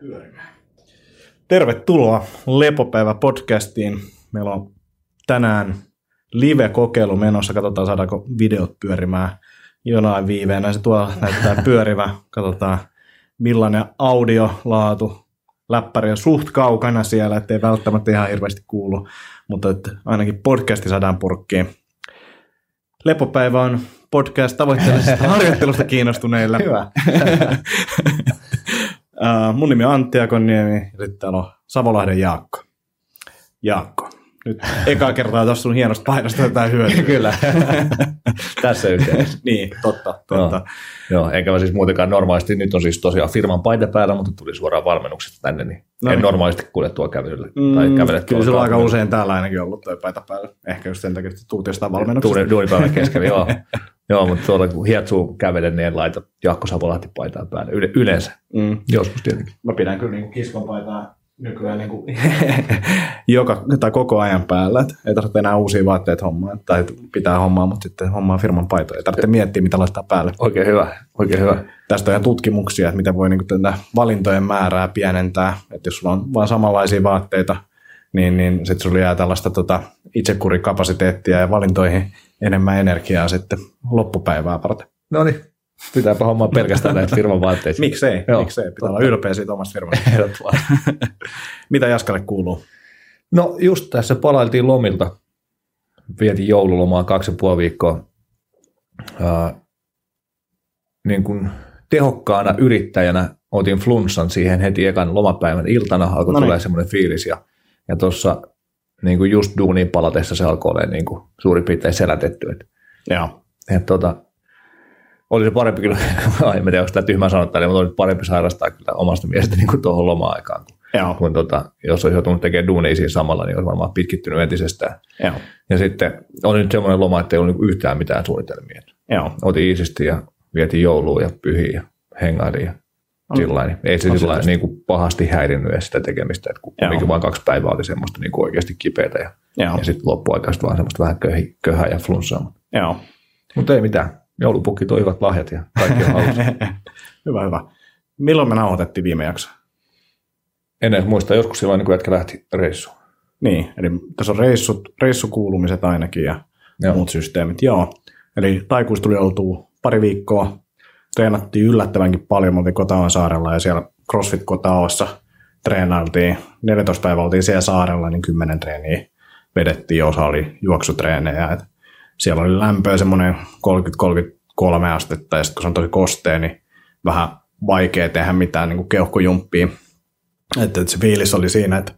pyörimään. Tervetuloa Lepopäivä podcastiin. Meillä on tänään live-kokeilu menossa. Katsotaan saadaanko videot pyörimään jonain viiveenä. Se tuo näyttää pyörivä. Katsotaan millainen audiolaatu. Läppäri on suht kaukana siellä, ettei välttämättä ihan hirveästi kuulu. Mutta että ainakin podcasti saadaan purkkiin. Lepopäivä on podcast tavoitteellisesta harjoittelusta kiinnostuneille. Hyvä. Uh, mun nimi on Antti Akonniemi ja sitten täällä on Savolahden Jaakko. Jaakko, nyt eka kertaa tuossa sun hienosta painosta jotain hyötyä. Kyllä. Tässä yhteydessä. niin, totta, totta. Joo. Joo, enkä mä siis muutenkaan normaalisti, nyt on siis tosiaan firman paita päällä, mutta tuli suoraan valmennukset tänne, niin No en niin. normaalisti kulje tuolla kävelyllä. tai kävele Mm, kyllä tuolla sulla on aika usein täällä ainakin ollut toi paita päällä. Ehkä just sen takia, että tuut jostain valmennuksesta. Duuni, duunipäivän keskellä, joo. joo, mutta tuolla kun hietsuu kävelen, niin en laita Jaakko Savolahti paitaa päälle. Yle, yleensä. Mm. Joskus tietenkin. Mä pidän kyllä niin kiskon paitaa nykyään niin kuin joka, tai koko ajan päällä. Et ei tarvitse enää uusia vaatteita hommaa, tai pitää hommaa, mutta sitten hommaa firman paitoja. Ei tarvitse miettiä, mitä laittaa päälle. Oikein hyvä, oikein hyvä. Tästä on ihan tutkimuksia, että miten voi niin tätä valintojen määrää pienentää. Että jos sulla on vain samanlaisia vaatteita, niin, niin sitten sulla jää tällaista tota, itsekurikapasiteettia ja valintoihin enemmän energiaa sitten loppupäivää varten. No niin, pitääpä hommaa pelkästään näitä firman vaatteita. Miksei? Joo, Miksei? Pitää olla ylpeä siitä omasta firmasta. Ehdottomasti. Mitä Jaskalle kuuluu? No just tässä palailtiin lomilta. Vietin joululomaa kaksi ja puoli viikkoa. Ää, niin kuin tehokkaana yrittäjänä otin flunssan siihen heti ekan lomapäivän iltana. Alkoi No niin. tulla semmoinen fiilis ja, ja tuossa niin kuin just duuniin palatessa se alkoi olla niin kuin suurin piirtein selätetty. Et, Joo. et tota, oli se parempi kyllä, en tiedä, onko tämä tyhmä sanottaa, mutta oli parempi sairastaa kyllä omasta mielestä niin kuin tuohon loma-aikaan, kun Joo. kun tota, jos olisi joutunut tekemään duunia siinä samalla, niin olisi varmaan pitkittynyt entisestään. Joo. Ja sitten oli nyt semmoinen loma, että ei ollut niinku yhtään mitään suunnitelmia. Joo. Otin iisisti ja vietin joulua ja pyhiä ja hengailin ja sillä niin ei se sillä niin kuin pahasti häirinnyt edes sitä tekemistä, että kun Joo. vain kaksi päivää oli semmoista niin kuin oikeasti kipeätä ja, Joo. ja sitten loppuaikaista vaan semmoista vähän köhi, köhää ja flunssaa. Joo. Mutta ei mitään. Joulupukki toi hyvät lahjat ja kaikki on hyvä, hyvä. Milloin me nauhoitettiin viime jakso? en edes muista, joskus silloin niin kun jätkä lähti reissuun. Niin, eli tässä on reissut, reissukuulumiset ainakin ja Joo. muut systeemit. Joo, eli taikuus tuli oltua pari viikkoa. Treenattiin yllättävänkin paljon, me oltiin Kotaon saarella ja siellä CrossFit Kotaossa treenailtiin. 14 päivää oltiin siellä saarella, niin 10 treeniä vedettiin, osa oli juoksutreenejä. Et siellä oli lämpöä semmoinen 30-33 astetta ja sitten kun se on tosi kostea, niin vähän vaikea tehdä mitään niin keuhkojumppia. Että, että se fiilis oli siinä, että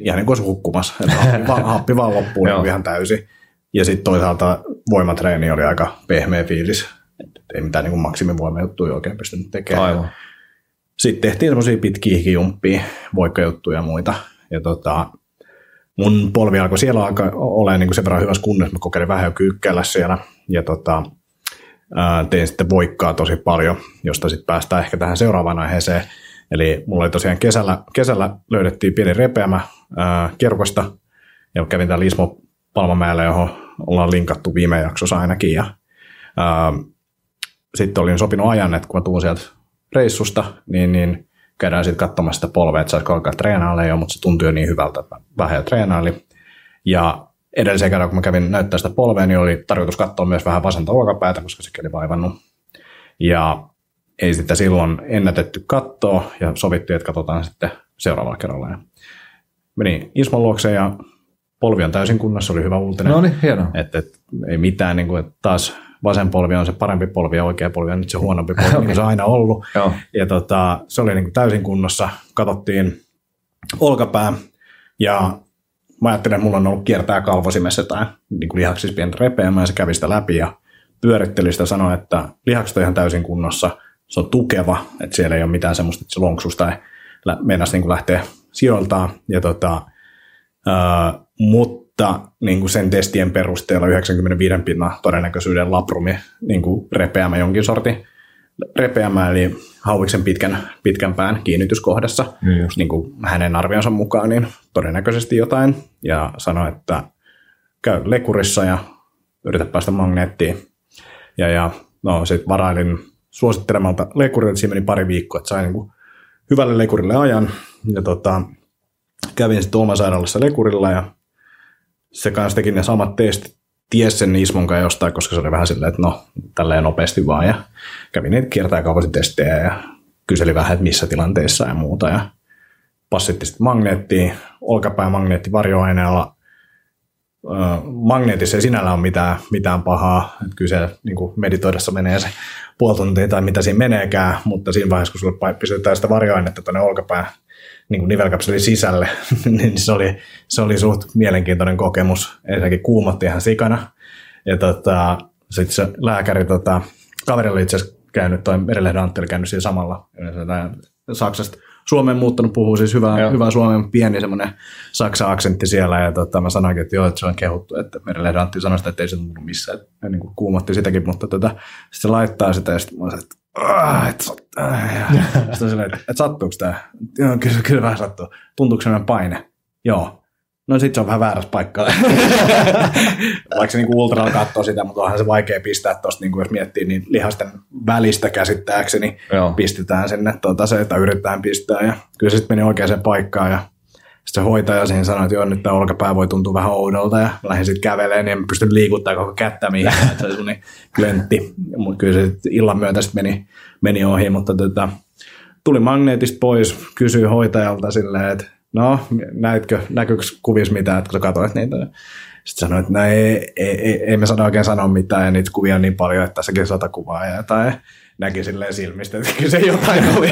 ihan niin kuin olisi hukkumassa, että happi vaan, happi vaan loppuu niin ihan täysin. Ja sitten toisaalta voimatreeni oli aika pehmeä fiilis, ei mitään niin maksimivoimajuttuja oikein pystynyt tekemään. Aivan. Sitten tehtiin semmoisia pitkiä hikijumppia, voikkajuttuja ja muita. Ja tota, mun polvi alkoi siellä alkaa olemaan niin sen verran hyvässä kunnossa, mä kokeilin vähän jo kyykkäillä siellä. Ja tota, ää, tein sitten voikkaa tosi paljon, josta sitten päästään ehkä tähän seuraavaan aiheeseen. Eli mulla oli tosiaan kesällä, kesällä löydettiin pieni repeämä ää, kerukasta ja kävin täällä Lismo Palmamäellä, johon ollaan linkattu viime jaksossa ainakin. Ja, ää, sitten olin sopinut ajan, että kun mä tuun sieltä reissusta, niin, niin käydään sitten katsomassa sitä polvea, että saisiko alkaa treenailemaan jo, mutta se tuntui jo niin hyvältä, että vähän jo treenailin. Ja edellisen kerran, kun mä kävin näyttää sitä polvea, niin oli tarkoitus katsoa myös vähän vasenta olkapäätä, koska se oli vaivannut. Ja ei sitä silloin ennätetty kattoa ja sovittiin, että katsotaan sitten seuraavalla kerralla. Ja menin Ismon luokse ja polvi on täysin kunnossa, oli hyvä uutinen. No niin, hienoa. Että et, ei mitään, niin kuin, että taas vasen polvi on se parempi polvi ja oikea polvi on nyt se huonompi polvi, niin kuin se on aina ollut. Joo. Ja tota, se oli niin kuin täysin kunnossa. Katsottiin olkapää ja mä ajattelin, että mulla on ollut kiertää kalvosimessa tai niin kuin lihaksissa pientä repeämää ja se kävi sitä läpi ja pyöritteli sitä sanoi, että lihakset on ihan täysin kunnossa. Se on tukeva, että siellä ei ole mitään semmoista, että se lonksus tai meinasi niin lähteä sijoiltaan. Ja tota, ää, mutta niin kuin sen testien perusteella 95 pinnan todennäköisyyden laprumi niin kuin repeämä jonkin sortin repeämä, eli hauiksen pitkän, pitkän pään kiinnityskohdassa, just. niin kuin hänen arvionsa mukaan, niin todennäköisesti jotain, ja sanoi, että käy lekurissa ja yritä päästä magneettiin. Ja, ja no sitten varailin suosittelemalta lekurilta, siinä meni pari viikkoa, että sai niin kuin hyvälle lekurille ajan. Ja tota, kävin sitten sairaalassa lekurilla ja se kanssa teki ne samat testit. Ties sen Ismon kanssa jostain, koska se oli vähän silleen, että no, tälleen nopeasti vaan. Ja kävin niitä kiertää testejä ja kyseli vähän, että missä tilanteissa ja muuta. Ja passitti sitten magneettiin, olkapää magneetti varjoaineella. Magneetissa ei sinällä ole mitään, mitään pahaa, että kyllä se niin meditoidessa menee se puoli tuntia tai mitä siinä meneekään, mutta siinä vaiheessa, kun sulle pistetään sitä varjoainetta tuonne olkapään niin kuin nivelkapselin sisälle, niin se oli, se oli suht mielenkiintoinen kokemus. Ensinnäkin kuumotti ihan sikana. Ja tota, sitten se lääkäri, tota, kaveri oli itse asiassa käynyt, toi Merilehden Antti oli käynyt siinä samalla Saksasta Suomeen muuttanut, puhuu siis hyvää, hyvää Suomen pieni semmoinen Saksa-aksentti siellä, ja tota, mä sanoinkin, että joo, että se on kehuttu, että Merilehden Antti sanoi sitä, että ei se tunnu missään, että niin kuin kuumotti sitäkin, mutta tota, sitten se laittaa sitä, ja sitten mä sanoin, että että sitten silleen, että, että sattuuko tämä? Joo, kyllä, kyllä vähän sattuu. Tuntuuko sellainen paine? Joo. No sit se on vähän väärässä paikkaa. Vaikka se niinku ultralla katsoo sitä, mutta onhan se vaikea pistää tuosta, niinku jos miettii, niin lihasten välistä käsittääkseni Joo. pistetään sinne tuota, se, että yritetään pistää. Ja kyllä se sitten meni oikeaan paikkaan ja sitten hoitaja siinä sanoi, että joo, nyt tämä olkapää voi tuntua vähän oudolta ja lähdin sitten kävelemään, niin en pystynyt liikuttamaan koko kättä mihinkään, että se oli klöntti. Mutta kyllä se illan myötä sitten meni, meni ohi, mutta tota, tuli magneetista pois, kysyi hoitajalta silleen, että no, näitkö, näkyykö kuvissa mitään, että kun katsoit niitä. Sitten sanoin, että no ei, ei, ei, ei me sano oikein sanoa mitään ja niitä kuvia on niin paljon, että tässäkin sata kuvaa ja jotain. Näki silleen silmistä, että kyllä se jotain oli,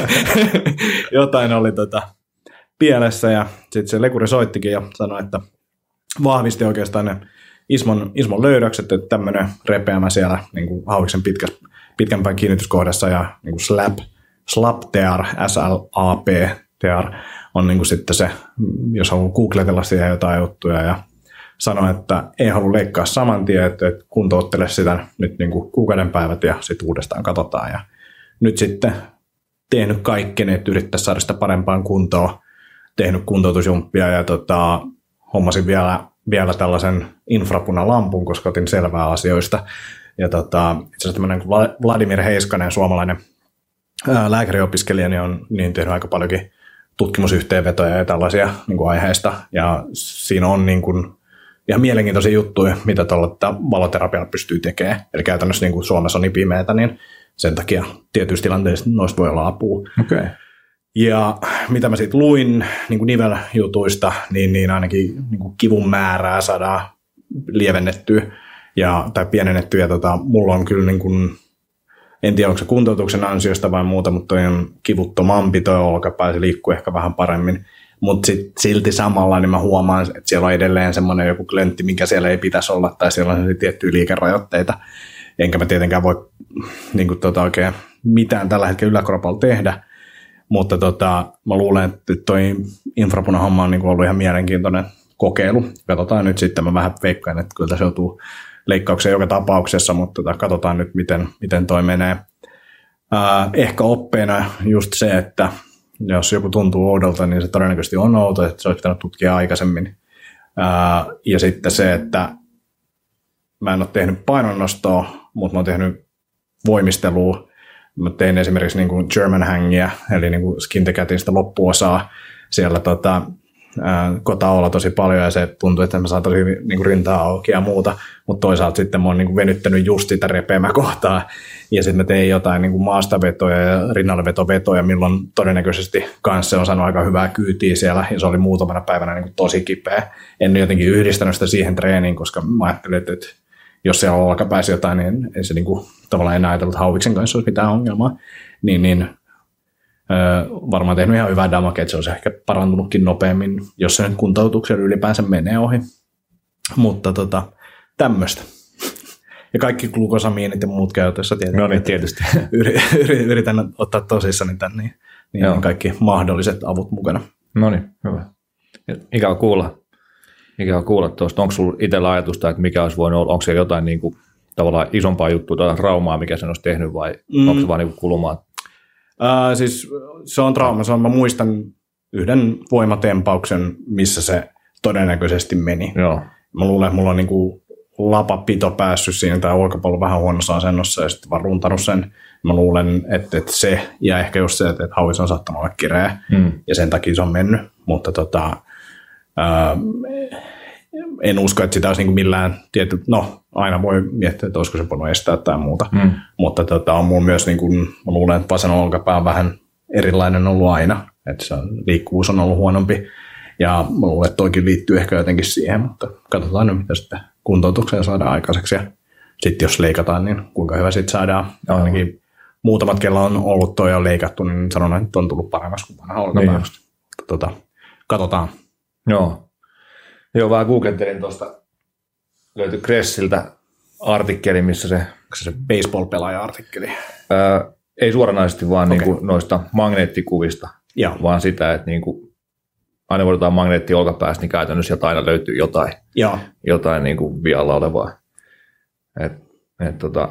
jotain oli tota, pielessä ja sitten se lekuri soittikin ja sanoi, että vahvisti oikeastaan ne Ismon, Ismon löydökset, että tämmöinen repeämä siellä niin kuin hauiksen pitkä, pitkänpään kiinnityskohdassa ja niin kuin slap, slap tear, S-L-A-P tear on niin kuin sitten se, jos haluaa googletella siihen jotain juttuja ja sanoi, että ei halua leikkaa saman tien, että, kuntouttele sitä nyt niin kuin kuukauden päivät ja sitten uudestaan katsotaan. Ja nyt sitten tehnyt kaikkeen, että yrittäisi saada sitä parempaan kuntoon, tehnyt kuntoutusjumppia ja tota, hommasin vielä, vielä tällaisen infrapunalampun, koska otin selvää asioista. Ja tota, itse asiassa tämmöinen Vladimir Heiskanen, suomalainen ää, lääkäriopiskelija, niin on niin tehnyt aika paljonkin tutkimusyhteenvetoja ja tällaisia niin kuin aiheista. Ja siinä on niin kuin, ihan mielenkiintoisia juttuja, mitä tuolla valoterapialla pystyy tekemään. Eli käytännössä niin kuin Suomessa on niin pimeätä, niin sen takia tietyissä tilanteissa noista voi olla apua. Okay. Ja mitä mä sitten luin niin kuin niveljutuista, niin, niin ainakin niin kuin kivun määrää saadaan lievennettyä ja, tai pienennettyä. Ja tota, mulla on kyllä niin kuin en tiedä onko se kuntoutuksen ansiosta vai muuta, mutta toi on kivuttomampi toi olkapää, se liikkuu ehkä vähän paremmin. Mutta silti samalla niin mä huomaan, että siellä on edelleen semmoinen joku klöntti, minkä siellä ei pitäisi olla, tai siellä on tiettyjä liikerajoitteita. Enkä mä tietenkään voi niin kuin, tota, oikein mitään tällä hetkellä yläkropalla tehdä, mutta tota, mä luulen, että toi infrapuna-homma on niin ollut ihan mielenkiintoinen kokeilu. Katsotaan nyt sitten, mä vähän veikkaan, että kyllä se joutuu leikkauksia joka tapauksessa, mutta tota, katsotaan nyt, miten, miten toi menee. Ää, ehkä oppeena just se, että jos joku tuntuu oudolta, niin se todennäköisesti on outo, että se olisi pitänyt tutkia aikaisemmin. Ää, ja sitten se, että mä en ole tehnyt painonnostoa, mutta mä oon tehnyt voimistelua. Mä tein esimerkiksi niin kuin German Hangia, eli niin kuin Skin the Catin sitä loppuosaa. Siellä tota, kotaolla tosi paljon ja se tuntuu, että mä saan tosi niin kuin rintaa auki ja muuta, mutta toisaalta sitten mä oon niin kuin venyttänyt just sitä kohtaa. Ja sitten mä tein jotain niin kuin maastavetoja ja rinnallevetoja, milloin todennäköisesti kanssa on saanut aika hyvää kyytiä siellä. Ja se oli muutamana päivänä niin kuin tosi kipeä. En jotenkin yhdistänyt sitä siihen treeniin, koska mä ajattelin, että jos siellä olkapääsi jotain, niin ei se niin kuin, tavallaan enää ajatellut, että hauviksen kanssa olisi mitään ongelmaa. Niin, niin varmaan tehnyt ihan hyvää damage, että se olisi ehkä parantunutkin nopeammin, jos se kuntoutuksen ylipäänsä menee ohi. Mutta tota, tämmöistä. Ja kaikki glukosamiinit ja muut käytössä tietenkin. No niin, tietysti. Yritän ottaa tosissani tänne, niin, niin on kaikki mahdolliset avut mukana. No niin, hyvä. Ikävä kuulla. Ikävä kuulla tuosta. Onko sinulla itsellä ajatusta, että mikä olisi voinut olla? Onko se jotain niin kuin, tavallaan isompaa juttua tai raumaa, mikä sen olisi tehnyt vai mm. onko se vaan niin kulumaa? Uh, siis se on trauma. Se on, mä muistan yhden voimatempauksen, missä se todennäköisesti meni. Joo. Mä luulen, että mulla on niinku lapapito päässyt siinä tai olkapallo vähän huonossa asennossa ja sitten vaan runtannut sen. Mä luulen, että, että se ja ehkä just se, että, että hauis on saattanut olla kireä Mm. ja sen takia se on mennyt, mutta tota, en usko, että sitä olisi niin millään tietty, no aina voi miettiä, että olisiko se voinut estää tai muuta, Mm. mutta tota, on mulla myös, niin kuin, mä luulen, että vasen olkapää on vähän erilainen ollut aina, että se liikkuvuus on ollut huonompi, ja mä luulen, että toikin liittyy ehkä jotenkin siihen, mutta katsotaan nyt, mitä sitten kuntoutukseen saadaan aikaiseksi, ja sitten jos leikataan, niin kuinka hyvä sitten saadaan, Aivan. ainakin muutamat, kella on ollut toi ja leikattu, niin sanon, että on tullut paremmaksi kuin vanha olkapää. Niin tota, katsotaan. Joo. Joo, vähän googlettelin tuosta. Löytyi Kressiltä artikkeli, missä se Onko se se baseball-pelaaja-artikkeli? ää, ei suoranaisesti vaan okay. niin kuin noista magneettikuvista, Joo. vaan sitä, että niin kuin aina kun otetaan magneetti olkapäästä, niin käytännössä sieltä aina löytyy jotain, Joo. jotain niin kuin vialla olevaa. Et, et tota,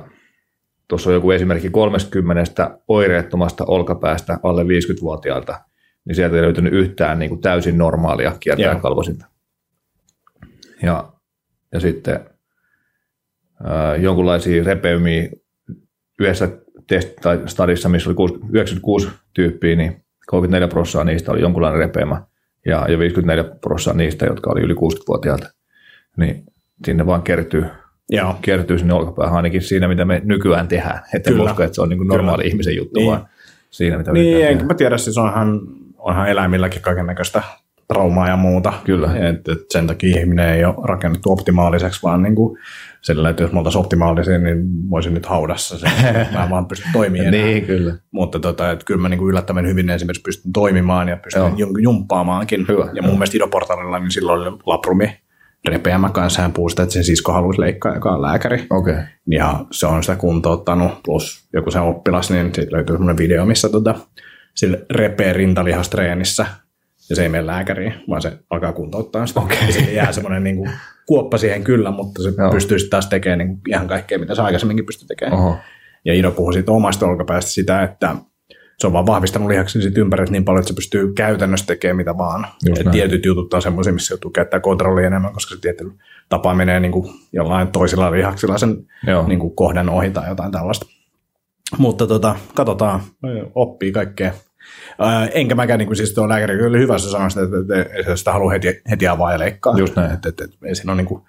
tuossa on joku esimerkki 30 oireettomasta olkapäästä alle 50-vuotiaalta, niin sieltä ei löytynyt yhtään niin kuin täysin normaalia kiertäjän Joo. kalvosinta. Ja, ja sitten ää, jonkunlaisia repeymiä yhdessä test- tai stadissa, missä oli 60 96 tyyppiä, niin 34 prosenttia niistä oli jonkunlainen repeämä ja, ja 54 prosenttia niistä, jotka oli yli 60-vuotiailta, niin sinne vaan kertyy, Joo. kertyy sinne olkapäähän ainakin siinä, mitä me nykyään tehdään. Että en Kyllä. usko, että se on niin normaali ihmisen juttu, Niin. vaan siinä, mitä Niin, enkä mä tiedä, siis onhan, onhan eläimilläkin kaiken näköistä traumaa ja muuta. Kyllä. Et, et sen takia ihminen ei ole rakennettu optimaaliseksi, vaan niin kuin sillä, että jos me oltaisiin optimaalisia, niin voisin nyt haudassa sen. mä vaan pysty toimimaan. Niin, kyllä. Mutta tota, että kyllä mä niin kuin yllättävän hyvin esimerkiksi pystyn toimimaan ja pystyn Joo. jum- jumppaamaankin. Hyvä, ja mun mielestä idoportaalilla niin silloin oli laprumi repeämä kanssa. Hän puhui sitä, että sen sisko halusi leikkaa, joka on lääkäri. Okei. Okay. Ja se on sitä kuntouttanut, plus joku se oppilas, niin siitä löytyy semmoinen video, missä tota, sillä repee rintalihastreenissä, ja se ei mene lääkäriin, vaan se alkaa kuntouttaa sitä. Okei. Ja siitä jää semmoinen niin kuin, kuoppa siihen kyllä, mutta se Joo. pystyy sitten taas tekemään niin kuin, ihan kaikkea, mitä se aikaisemminkin pystyi tekemään. Oho. Ja Ido puhui siitä omasta olkapäästä sitä, että se on vaan vahvistanut lihaksen siitä ympärillä niin paljon, että se pystyy käytännössä tekemään mitä vaan. Just näin. tietyt jutut on semmoisia, missä joutuu käyttää kontrollia enemmän, koska se tietyllä tapaa menee niin kuin jollain toisilla lihaksilla sen Joo. niin kuin kohdan ohi tai jotain tällaista. Mutta tota, katsotaan, oppii kaikkea. Ää, enkä mäkään, niin kuin, siis tuo lääkäri kyllä hyvä, se sanoi sitä, että, että, että sitä haluaa heti, heti avaa ja leikkaa. Just näin. Että, että, että ei siinä ole niin kuin,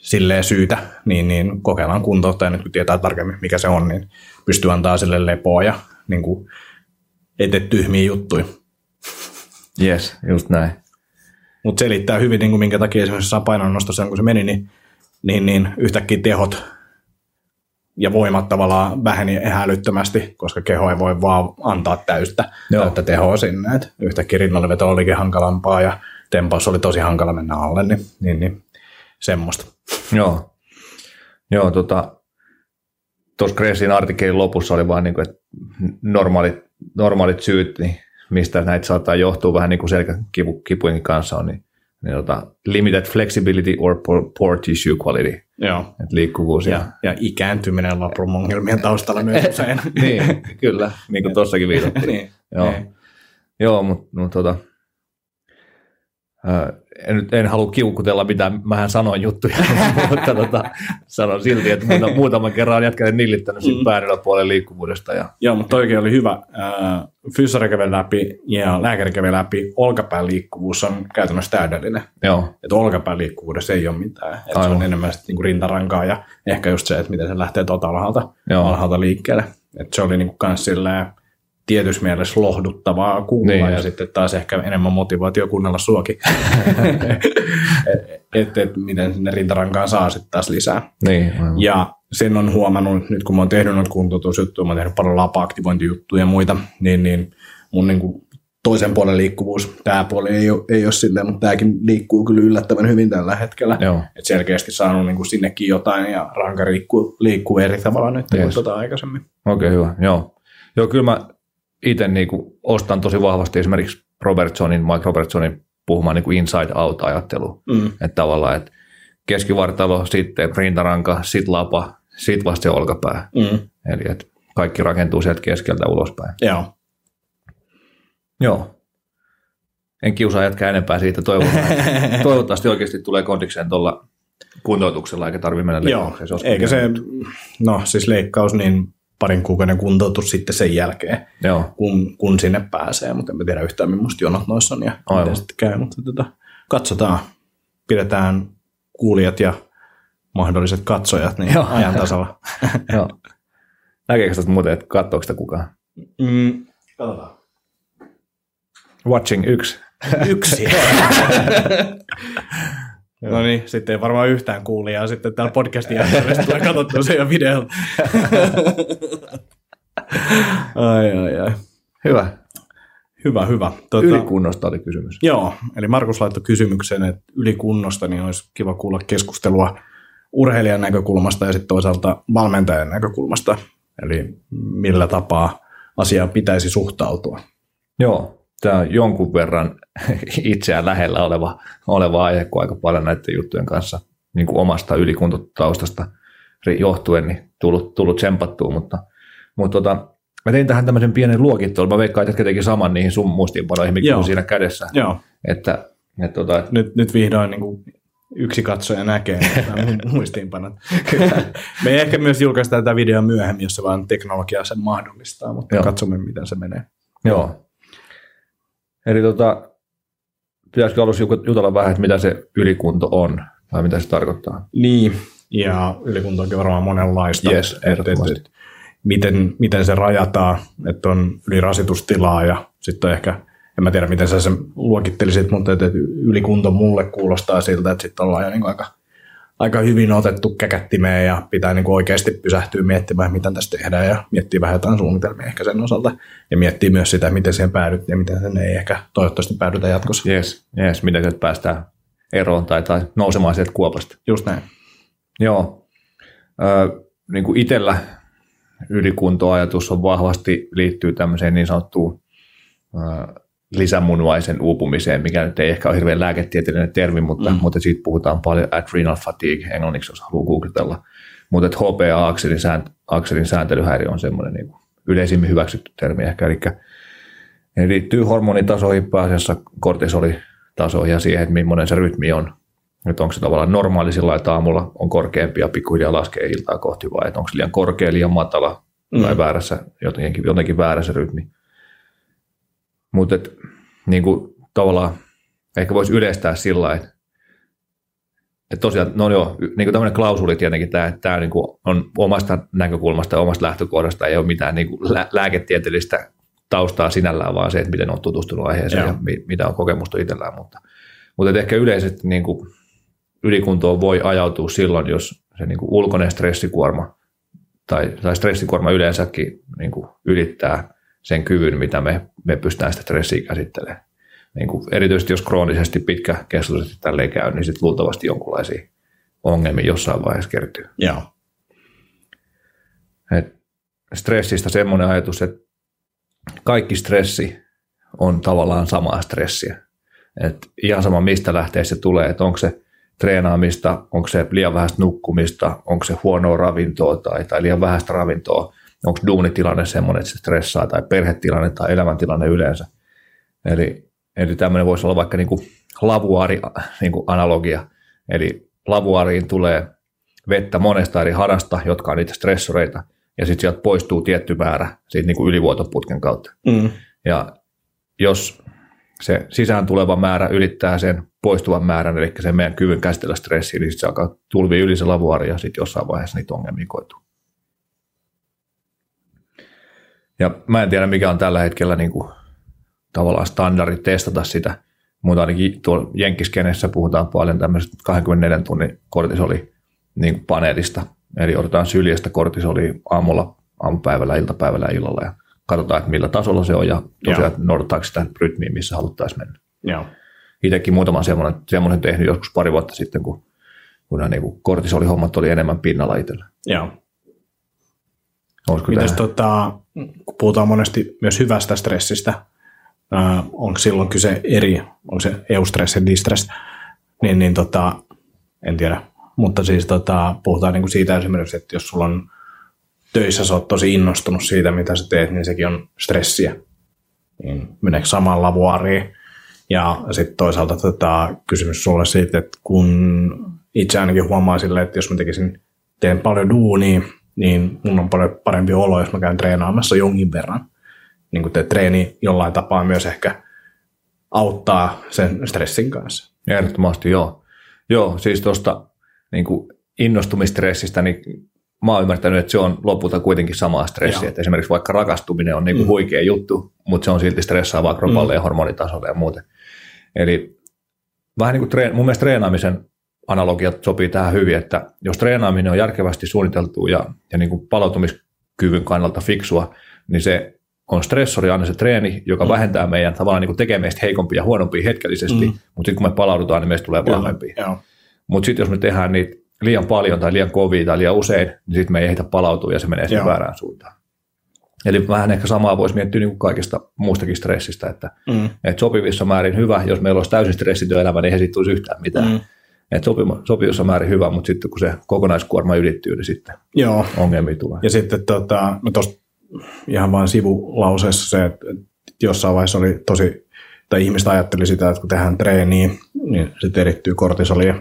silleen syytä, niin, niin kokeillaan kuntoutta ja nyt kun tietää tarkemmin, mikä se on, niin pystyy antaa sille lepoa ja niin kuin, ei tee tyhmiä juttuja. Yes, just näin. Mutta selittää hyvin, niin kuin minkä takia esimerkiksi saa painonnostossa, kun se meni, niin, niin, niin yhtäkkiä tehot ja voimat tavallaan väheni ihan älyttömästi, koska keho ei voi vaan antaa täystä, Joo. täyttä tehoa sinne. Et yhtäkkiä rinnalleveto olikin hankalampaa ja tempaus oli tosi hankala mennä alle, niin, niin, niin semmoista. Joo. Joo, tota, tuossa Gressin artikkelin lopussa oli vaan, niin kuin, että normaalit, normaalit syyt, niin mistä näitä saattaa johtua vähän niin kuin selkäkipujenkin kanssa on, niin, niin tota, limited flexibility or poor, poor tissue quality, Joo. että liikkuvuus ja, Ja, ja ikääntyminen laprumongilmien taustalla myös usein. niin, kyllä, niin kuin tuossakin viitattiin. niin. Joo, Niin. Joo mutta mut, tota, en, nyt en halua kiukutella mitään, mähän sanoin juttuja, mutta tota, sanon silti, että muuta, muutaman kerran on jätkäinen nillittänyt mm. päädyllä puolen liikkuvuudesta. Ja, Joo, mutta toikin oli hyvä. Fyssari käveli läpi ja lääkäri käveli läpi. Olkapään liikkuvuus on käytännössä täydellinen. joo, Että olkapään liikkuvuudessa ei ole mitään. Että se on enemmän sitten niinku rintarankaa ja ehkä just se, että miten se lähtee tuota alhaalta, Joo. alhaalta liikkeelle. Että se oli niinku kans silleen tietyssä mielessä lohduttavaa kuulla Niin ja sitten taas ehkä enemmän motivaatio kuunnella suokin. että et, miten sinne rintarankaan saa sitten taas lisää. niin, aivan. Ja sen on huomannut, nyt kun mä oon tehnyt noita kuntoutusjuttuja, mä oon tehnyt paljon lapa-aktivointijuttuja ja muita, niin, niin mun niin kuin toisen puolen liikkuvuus, tämä puoli ei ole, ei ole silleen, mutta tämäkin liikkuu kyllä yllättävän hyvin tällä hetkellä. Joo. Et selkeästi saanut niin kuin sinnekin jotain ja ranka liikkuu, liikkuu eri tavalla nyt kuin Yes. tuota aikaisemmin. Okei, okay, hyvä. Joo. Joo, kyllä mä itse niinku ostan tosi vahvasti esimerkiksi Robertsonin, Mike Robertsonin puhumaan niinku inside out ajattelu. Mm. Että tavallaan, että keskivartalo, sitten rintaranka, sitten lapa, sitten vasta se olkapää. Mm. Eli että kaikki rakentuu sieltä keskeltä ulospäin. Joo. Joo. En kiusaa jätkää enempää siitä. Toivotaan, toivottavasti oikeasti tulee kondikseen tuolla kuntoutuksella, eikä tarvitse mennä Joo, leikkaukseen. olisi eikä se, no siis leikkaus, niin parin kuukauden kuntoutus sitten sen jälkeen, Joo, kun, kun sinne pääsee, mutta en mä tiedä yhtään, millaista jonot noissa on ja Aivan. miten sitten käy, mutta tota, katsotaan, pidetään kuulijat ja mahdolliset katsojat niin Joo. ajan tasalla. joo. Näkeekö sitä muuten, että katsoako sitä kukaan? Mm, katsotaan. Watching yksi. Yksi. no niin, sitten ei varmaan yhtään kuulijaa sitten täällä podcastin jälkeen tulee katsottua se jo videolla. ai, ai, ai. Hyvä. Hyvä, hyvä. Tuota, Ylikunnosta oli kysymys. Joo, eli Markus laittoi kysymyksen, että ylikunnosta niin olisi kiva kuulla keskustelua urheilijan näkökulmasta ja sitten toisaalta valmentajan näkökulmasta. Eli millä tapaa asiaan pitäisi suhtautua. Joo, tämä on jonkun verran itseään lähellä oleva, oleva aihe, kun aika paljon näiden juttujen kanssa niin kuin omasta ylikuntotaustasta johtuen niin tullut, tullut tsempattua, mutta, mutta tota, mä tein tähän tämmöisen pienen luokittelun. Mä veikkaan, että teki saman niihin sun muistiinpanoihin, mikä Joo. on siinä kädessä. Joo, Että, että, tota, että nyt, nyt vihdoin niin kuin yksi katsoja näkee muistiinpanot. Me ehkä myös julkaista tätä videoa myöhemmin, jos se vaan teknologia sen mahdollistaa, mutta. Joo. katsomme, miten se menee. Joo. Eli tota, pitäisikö alussa ju- jutella vähän, että mitä se ylikunto on, tai mitä se tarkoittaa? Niin, ja ylikunto onkin varmaan monenlaista. Yes, et- ehdottomasti. et miten, miten se rajataan, että on ylirasitustilaa ja sitten on ehkä, en mä tiedä miten sä sen luokittelisit, mutta että ylikunto mulle kuulostaa siltä, että sitten ollaan jo niin aika, aika hyvin otettu käkättimeen ja pitää niin oikeasti pysähtyä miettimään, mitä tässä tehdään ja miettiä vähän jotain suunnitelmia ehkä sen osalta ja miettiä myös sitä, miten siihen päädyt ja miten sen ei ehkä toivottavasti päädytä jatkossa. Yes, yes, miten sieltä päästään eroon tai, tai nousemaan sieltä kuopasta. Just näin. Joo. Ö, niin kuin itsellä ylikuntoajatus on vahvasti liittyy tämmöiseen niin sanottuun ö, lisämunuaisen uupumiseen, mikä nyt ei ehkä ole hirveän lääketieteellinen termi, mutta, mm. mutta siitä puhutaan paljon adrenal fatigue englanniksi, jos haluaa googletella. Mutta HPA-akselin, säänt, akselin sääntelyhäiriö on semmoinen niin yleisimmin hyväksytty termi ehkä, eli ne liittyy hormonitasoihin pääasiassa kortisolitasoihin ja siihen, että millainen se rytmi on. Että onko se tavallaan normaali sillä että aamulla on korkeampi ja pikkuhiljaa laskee iltaa kohti vai että onko se liian korkea, liian matala mm. tai väärässä, jotenkin, jotenkin väärässä rytmi. Mutta niin kuin, tavallaan ehkä voisi yleistää sillä että että tosiaan, no joo, niin kuin tämmöinen klausuli tietenkin, tämä, että tämä niin kuin on omasta näkökulmasta ja omasta lähtökohdasta, ei ole mitään niin kuin lä- lääketieteellistä taustaa sinällään, vaan se, että miten on tutustunut aiheeseen Joo. ja mi- mitä on kokemusta itsellään. Mutta, mutta ehkä yleisesti niin kuin ylikuntoon voi ajautua silloin, jos se niin kuin ulkoinen stressikuorma tai, tai stressikuorma yleensäkin niin kuin ylittää sen kyvyn, mitä me, me pystytään sitä stressiä käsittelemään. Niin kuin erityisesti jos kroonisesti pitkäkestoisesti tälleen käy, niin sitten luultavasti jonkinlaisia ongelmia jossain vaiheessa kertyy. Joo. Et stressistä semmoinen ajatus, että kaikki stressi on tavallaan samaa stressiä. Et ihan sama, mistä lähtee se tulee, että onko se treenaamista, onko se liian vähäistä nukkumista, onko se huonoa ravintoa tai, tai liian vähäistä ravintoa, onko duunitilanne semmoinen, että se stressaa, tai perhetilanne tai elämäntilanne yleensä. Eli, eli tämmöinen voisi olla vaikka niin kuin lavuaari niin kuin analogia. Eli lavuaariin tulee vettä monesta eri hadasta, jotka on niitä stressoreita, ja sitten sieltä poistuu tietty määrä siitä niin kuin ylivuotoputken kautta. Mm. Ja jos se sisään tuleva määrä ylittää sen poistuvan määrän, eli sen meidän kyvyn käsitellä stressiä, niin sitten se alkaa tulvi yli se lavuaari ja sitten jossain vaiheessa niitä ongelmia koituu. Ja mä en tiedä, mikä on tällä hetkellä niin kuin, tavallaan standardi testata sitä, mutta ainakin tuolla Jenkkiskenessä puhutaan paljon tämmöisestä 24 tunnin kortisoli niin paneelista, eli otetaan syljestä kortisoli aamulla, aamupäivällä, iltapäivällä ja illalla ja katsotaan, että millä tasolla se on ja tosiaan että noudattaako sitä rytmiä, missä haluttaisiin mennä. Joo. Itsekin muutaman semmoinen, semmoinen tehnyt joskus pari vuotta sitten, kun, kun nämä niin kortisolihommat oli enemmän pinnalla itsellä. Joo. Mites tota, kun puhutaan monesti myös hyvästä stressistä, ää, onko silloin kyse eri, onko se eustress ja distress, niin, niin tota, en tiedä. Mutta siis tota, puhutaan niinku siitä esimerkiksi, että jos sulla on töissä, sä oot tosi innostunut siitä, mitä sä teet, niin sekin on stressiä. Niin meneekö samaan lavuaariin? Ja sitten toisaalta tota, kysymys sulle siitä, että kun itse ainakin huomaa silleen, että jos mä tekisin, teen paljon duunia, niin mun on paljon parempi olo, jos mä käyn treenaamassa jonkin verran. Niin kuin te treeni jollain tapaa myös ehkä auttaa sen stressin kanssa. Ehdottomasti joo. Joo, siis tuosta niin innostumistressistä, niin mä oon ymmärtänyt, että se on lopulta kuitenkin samaa stressiä. Että esimerkiksi vaikka rakastuminen on niin kuin mm. huikea juttu, mutta se on silti stressaavaa kropalle mm. ja hormonitasolle ja muuten. Eli vähän niin kuin treen, mun mielestä treenaamisen analogiat sopii tähän hyvin, että jos treenaaminen on järkevästi suunniteltu ja, ja niin kuin palautumiskyvyn kannalta fiksua, niin se on stressori aina se treeni, joka mm. vähentää meidän tavallaan niin tekee meistä heikompia ja huonompia hetkellisesti, mm. mutta sitten kun me palaudutaan, niin meistä tulee vahvempia. Mutta sitten jos me tehdään niitä liian paljon tai liian kovia tai liian usein, niin sitten me ei ehditä palautua ja se menee siihen väärään suuntaan. Eli vähän ehkä samaa voisi miettiä niin kuin kaikista muustakin stressistä, että, mm. että sopivissa määrin hyvä, jos meillä olisi täysin stressitty elämä, niin ei siitä tulisi yhtään mitään. Mm. Että sopiva, sopivissa määrin hyvä, mutta sitten kun se kokonaiskuorma ylittyy, niin sitten Joo. ongelmia tulee. Ja sitten tota, mä tuossa ihan vain sivulauseessa se, että jossain vaiheessa oli tosi, tai ihmiset ajatteli sitä, että kun tehdään treeniä, niin sitten erittyy kortisolia,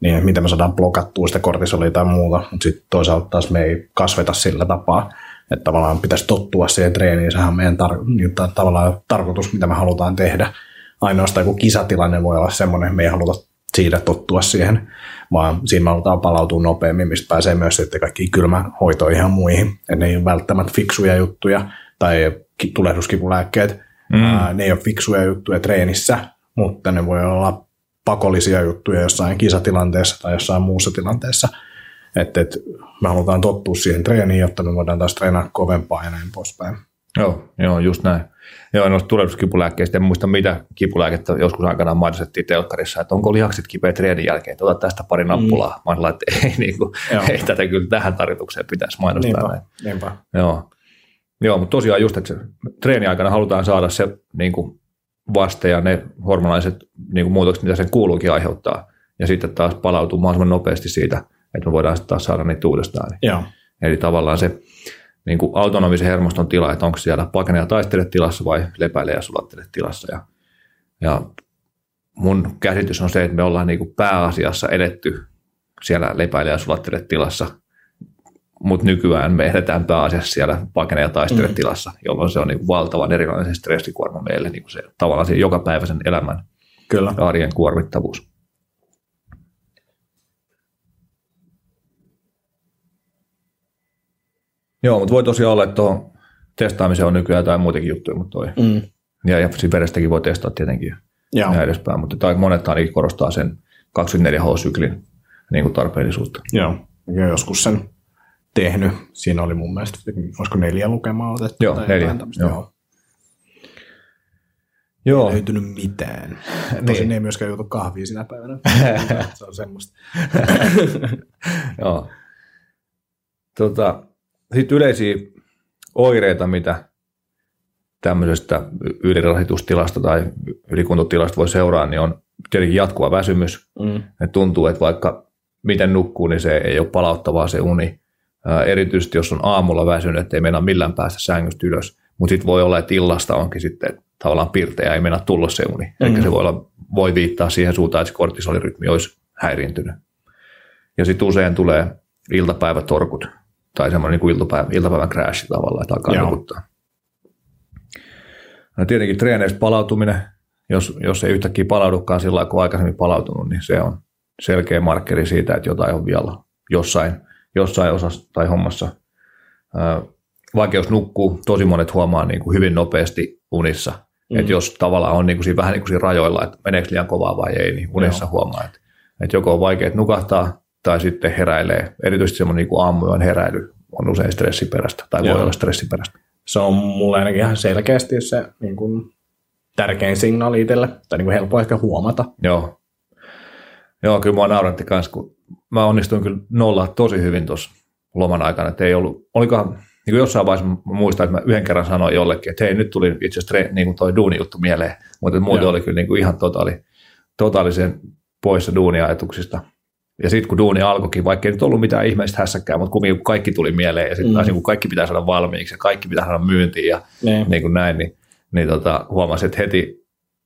niin miten me saadaan blokattua sitä kortisolia tai muuta, mutta sitten toisaalta taas me ei kasveta sillä tapaa, että tavallaan pitäisi tottua siihen treeniin, sehän on meidän tar- niin, tavallaan tarkoitus, mitä me halutaan tehdä. Ainoastaan kun kisatilanne voi olla semmoinen, että me ei haluta siitä tottua siihen, vaan siinä halutaan palautua nopeammin, mistä pääsee myös sitten kaikki kylmähoitoihin ja muihin. Et ne ei ole välttämättä fiksuja juttuja tai tulehduskipulääkkeet, mm. Ää, ne ei ole fiksuja juttuja treenissä, mutta ne voi olla pakollisia juttuja jossain kisatilanteessa tai jossain muussa tilanteessa. Että et, me halutaan tottua siihen treeniin, jotta me voidaan taas treenaa kovempaa ja näin poispäin. Joo, joo just näin. Joo, noista tulehduskipulääkkeistä en muista mitä kipulääkettä joskus aikanaan mainostettiin telkkarissa, että onko lihakset kipeät treenin jälkeen, että ota tästä pari nappulaa. Mm. Mä olen että ei, niin kuin, ei tätä kyllä tähän tarkoitukseen pitäisi mainostaa. Niinpä, näin. niinpä. Joo. Joo, mutta tosiaan just, että treeni aikana halutaan saada se niin kuin vaste ja ne hormonaiset niin kuin muutokset, mitä sen kuuluukin aiheuttaa, ja sitten taas palautuu mahdollisimman nopeasti siitä, että me voidaan sitten taas saada niitä uudestaan. Joo. Eli tavallaan se niin kuin autonomisen hermoston tila, että onko siellä pakene ja taistele tilassa vai lepäile ja sulattele tilassa. Ja, ja mun käsitys on se, että me ollaan niin kuin pääasiassa edetty siellä lepäile ja sulattele tilassa, mutta nykyään me edetään pääasiassa siellä pakene ja taistele mm. tilassa, jolloin se on niin kuin valtavan erilainen se stressikuorma meille, niin kuin se, tavallaan se jokapäiväisen elämän Kyllä. arjen kuormittavuus. Joo, mutta voi tosiaan olla, että tuohon testaamiseen on nykyään jotain muitakin juttuja, mutta toi. Mm. Ja, ja siinä verestäkin voi testata tietenkin ja näin edespäin, mutta tai monet ainakin korostaa sen 24H-syklin niin kuin tarpeellisuutta. Joo, ja joskus sen tehnyt. Siinä oli mun mielestä, olisiko neljä lukemaa otettu? Joo, tai neljä. Joo. joo. Joo. Ei löytynyt mitään. Tosin niin. ei myöskään joutu kahviin sinä päivänä. Se on semmoista. Joo. Tota, sitten yleisiä oireita, mitä tämmöisestä ylirasitustilasta tai ylikuntotilasta voi seuraa, niin on tietenkin jatkuva väsymys. Mm. Et tuntuu, että vaikka miten nukkuu, niin se ei ole palauttavaa se uni. Ää, erityisesti jos on aamulla väsynyt, että ei mennä millään päästä sängystä ylös. Mutta sitten voi olla, että illasta onkin sitten tavallaan pirteä, ei mennä tulla se uni. Mm. Eli se voi, olla, voi viittaa siihen suuntaan, että se kortisolirytmi olisi häiriintynyt. Ja sitten usein tulee iltapäivätorkut, tai semmoinen niin iltapäivän, iltapäivän crash tavallaan, että alkaa nukuttaa. No tietenkin treeneistä palautuminen, jos, jos ei yhtäkkiä palaudukaan sillä lailla, kun aikaisemmin palautunut, niin se on selkeä markkeri siitä, että jotain on vielä jossain, jossain osassa tai hommassa. Vaikeus nukkuu, tosi monet huomaa niin kuin hyvin nopeasti unissa. Mm. Että jos tavallaan on niin kuin siinä, vähän niin kuin siinä rajoilla, että meneekö liian kovaa vai ei, niin unissa Joo. huomaa, että, että joko on vaikea nukahtaa tai sitten heräilee. Erityisesti semmoinen niin aamuyön heräily on usein stressiperäistä tai Joo. voi olla stressiperäistä. Se on mulle ainakin ihan selkeästi se niin kuin tärkein signaali itselle, tai niin kuin helppo ehkä huomata. Joo. Joo, kyllä mua nauratti kanssa, kun mä onnistuin kyllä nollaa tosi hyvin tuossa loman aikana, että ei ollut, olikohan, niin kuin jossain vaiheessa mä muistan, että mä yhden kerran sanoin jollekin, että hei, nyt tuli itse asiassa niin kuin toi duuni-juttu mieleen, mutta muuten oli kyllä niin kuin ihan totaali, totaalisen poissa duuniajatuksista. Ja sitten kun duuni alkoikin, vaikka ei nyt ollut mitään ihmeistä hässäkään, mutta kumminkin kaikki tuli mieleen ja sitten mm. taas niin kaikki pitää saada valmiiksi ja kaikki pitää saada myyntiin ja niin. Niin kuin näin, niin, niin tota, huomasin, että heti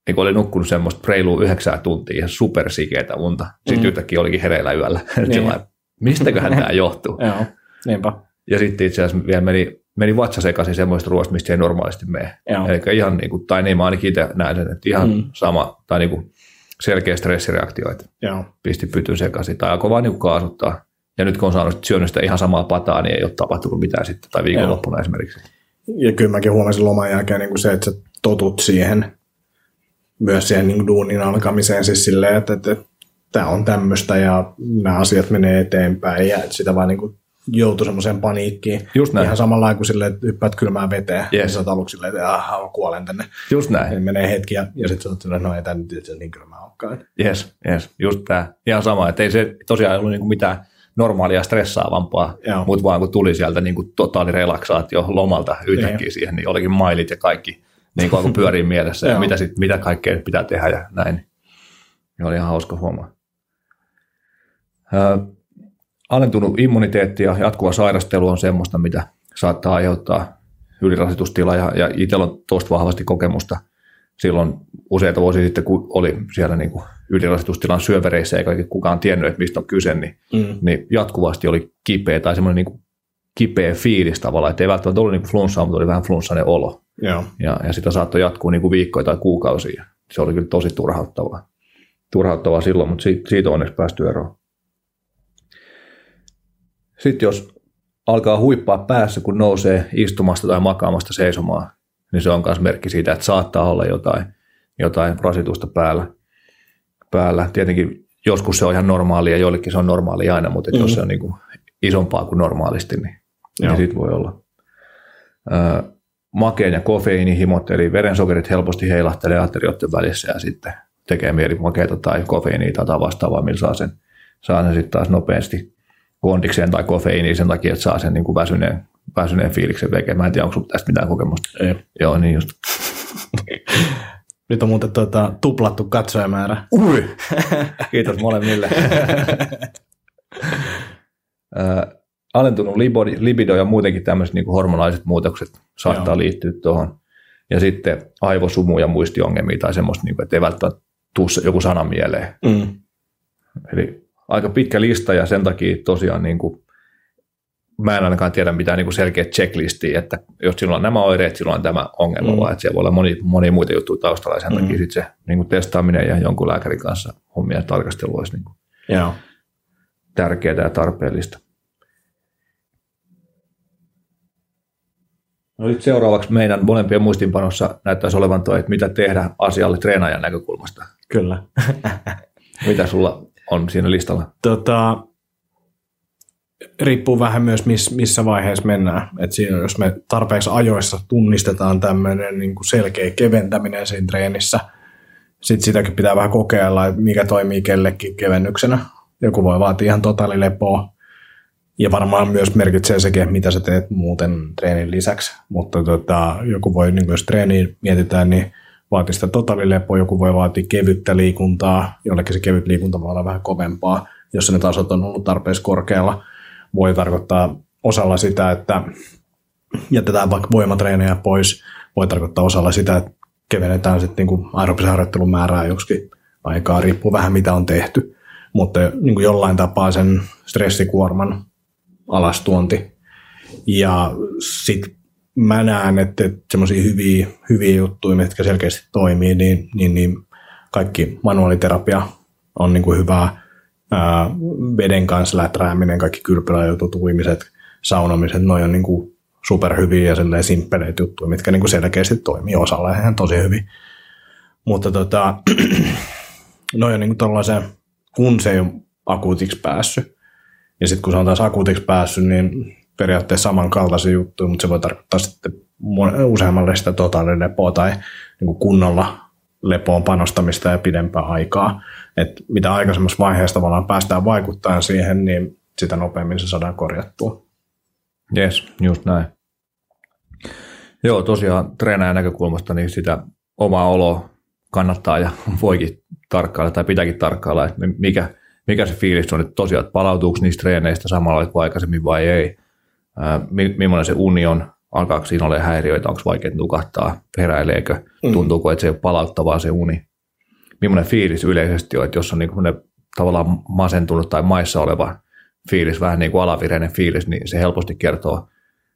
niin oli nukkunut semmoista reilua yhdeksää tuntia ja supersikeitä unta. Sitten mm. yhtäkkiä olikin hereillä yöllä. Niin. Mistäköhän tämä johtuu? Joo, niinpä. Ja sitten itse asiassa vielä meni, meni vatsa sekaisin semmoista ruoasta, mistä ei normaalisti mene. Eli ihan niin kuin, tai niin mä ainakin itse näen sen, että ihan mm. sama, tai niin kuin selkeä stressireaktio, että Joo. pisti pytyn sekaisin, tai alkoi vaan niin kaasuttaa. Ja nyt kun on saanut syönyt sitä ihan samaa pataa, niin ei ole tapahtunut mitään sitten, tai viikonloppuna esimerkiksi. Ja kyllä mäkin huomasin loman jälkeen niin kuin se, että sä totut siihen, myös siihen niin duunin alkamiseen siis silleen, että, että, että tämä on tämmöistä ja nämä asiat menee eteenpäin ja sitä vaan niin kuin joutui semmoiseen paniikkiin. Just näin. Ihan samalla kun silleen, että hyppäät kylmään veteen, yes. ja sä oot aluksi silleen, että aha, kuolen tänne. Just näin. Ja menee hetki, ja, ja sitten sä oot silleen, no ei tämä nyt niin kylmää olekaan. Yes, yes, just tämä. Ihan sama, että ei se tosiaan ollut niinku mitään normaalia stressaavampaa, mutta vaan kun tuli sieltä niin kuin totaali relaksaatio lomalta yhtäkkiä siihen, niin olikin mailit ja kaikki niin kuin pyörii mielessä ja mitä, sit, mitä kaikkea pitää tehdä ja näin. Ja oli ihan hauska huomaa. Alentunut immuniteetti ja jatkuva sairastelu on semmoista, mitä saattaa aiheuttaa ylirasitustila ja, ja itsellä on tuosta vahvasti kokemusta silloin useita vuosia sitten, kun oli siellä niin kuin ylirasitustilan syövereissä eikä kukaan tiennyt, että mistä on kyse, niin, mm. niin jatkuvasti oli kipeä tai semmoinen niin kuin kipeä fiilis tavallaan, että ei välttämättä ollut niin flunssaa, mutta oli vähän flunssainen olo. Joo. Ja, ja sitä saattoi jatkuu niin kuin viikkoja tai kuukausia. Se oli kyllä tosi turhauttavaa, turhauttavaa silloin, mutta siitä, siitä on onneksi päästy eroon. Sitten jos alkaa huippaa päässä, kun nousee istumasta tai makaamasta seisomaan, niin se on myös merkki siitä, että saattaa olla jotain, jotain rasitusta päällä. päällä. Tietenkin joskus se on ihan normaalia ja joillekin se on normaalia aina, mutta mm-hmm. jos se on niin kuin isompaa kuin normaalisti, niin, niin sitten voi olla. Öö, makeen ja kofeiinihimot, eli verensokerit helposti heilahtelee aterioiden välissä ja sitten tekee mieli makeita tai kofeiinia tai vastaavaa, millä saa sen, saa sen sitten taas nopeasti kondikseen tai kofeiiniin sen takia, että saa sen niin kuin väsyneen, väsyneen fiiliksen veke. Mä en tiedä, onko tästä mitään kokemusta. Ei. Joo, niin just. Nyt on muuten tuota, tuplattu katsojamäärä. Ui! Kiitos molemmille. alentunut libido ja muutenkin tämmöiset niin hormonaiset muutokset saattaa Joo. liittyä tuohon. Ja sitten aivosumu ja muistiongelmia tai semmoista, niin kuin, että ei välttämättä tule joku sana mieleen. Mm. Eli aika pitkä lista ja sen takia tosiaan niin kuin, mä en ainakaan tiedä mitään niin selkeä checklistiä, että jos silloin on nämä oireet, silloin on tämä ongelma, mm. vaan että siellä voi olla moni, moni muita juttuja taustalla ja sen mm. takia sitten se niin kuin testaaminen ja jonkun lääkärin kanssa hommia tarkastelu olisi niin kuin Joo. tärkeää ja tarpeellista. No nyt seuraavaksi meidän molempien muistinpanossa näyttäisi olevan tuo, että mitä tehdä asialle treenaajan näkökulmasta. Kyllä. mitä sulla on siinä listalla? Tota, riippuu vähän myös, miss, missä vaiheessa mennään. Et siinä, jos me tarpeeksi ajoissa tunnistetaan tämmöinen niin kuin selkeä keventäminen siinä treenissä, sitten sitäkin pitää vähän kokeilla, että mikä toimii kellekin kevennyksenä. Joku voi vaatia ihan totaalilepoa, ja varmaan myös merkitsee sekin, mitä sä teet muuten treenin lisäksi. Mutta tota, joku voi, niin jos treeniin mietitään, niin vaatii sitä totaalilepoa, joku voi vaatia kevyttä liikuntaa, jollekin se kevyt liikunta voi olla vähän kovempaa, jos ne tasot on ollut tarpeeksi korkealla. Voi tarkoittaa osalla sitä, että jätetään vaikka voimatreenejä pois, voi tarkoittaa osalla sitä, että kevennetään sitten niin aerobisen harjoittelun määrää joksikin aikaa, riippuu vähän mitä on tehty. Mutta niin kuin jollain tapaa sen stressikuorman alastuonti. Ja sitten mä näen, että, että semmoisia hyviä, hyviä juttuja, mitkä selkeästi toimii, niin, niin, niin kaikki manuaaliterapia on niin kuin hyvää. Ää, veden kanssa läträäminen, kaikki kylpyläjutut, uimiset, saunomiset, noin on niin kuin superhyviä ja simppeleitä juttuja, mitkä niin kuin selkeästi toimii osalla ihan tosi hyvin. Mutta tota, noin on niin kuin kun se ei ole akuutiksi päässyt, ja sitten kun se on taas akuutiksi päässyt, niin periaatteessa samankaltaisia juttuja, mutta se voi tarkoittaa sitten useammalle sitä lepoa tai niin kuin kunnolla lepoon panostamista ja pidempää aikaa. Et mitä aikaisemmassa vaiheessa tavallaan päästään vaikuttamaan siihen, niin sitä nopeammin se saadaan korjattua. Yes, just näin. Joo, tosiaan treenaajan näkökulmasta niin sitä omaa oloa kannattaa ja voikin tarkkailla tai pitääkin tarkkailla, että mikä, mikä se fiilis on, että tosiaan palautuuko niistä treeneistä samalla kuin aikaisemmin vai ei, millainen se uni on, alkaako siinä olla häiriöitä, onko vaikea nukahtaa, heräileekö, mm. tuntuuko, että se ei ole palauttavaa se uni. Millainen fiilis yleisesti on, että jos on niin tavallaan masentunut tai maissa oleva fiilis, vähän niin kuin alavireinen fiilis, niin se helposti kertoo,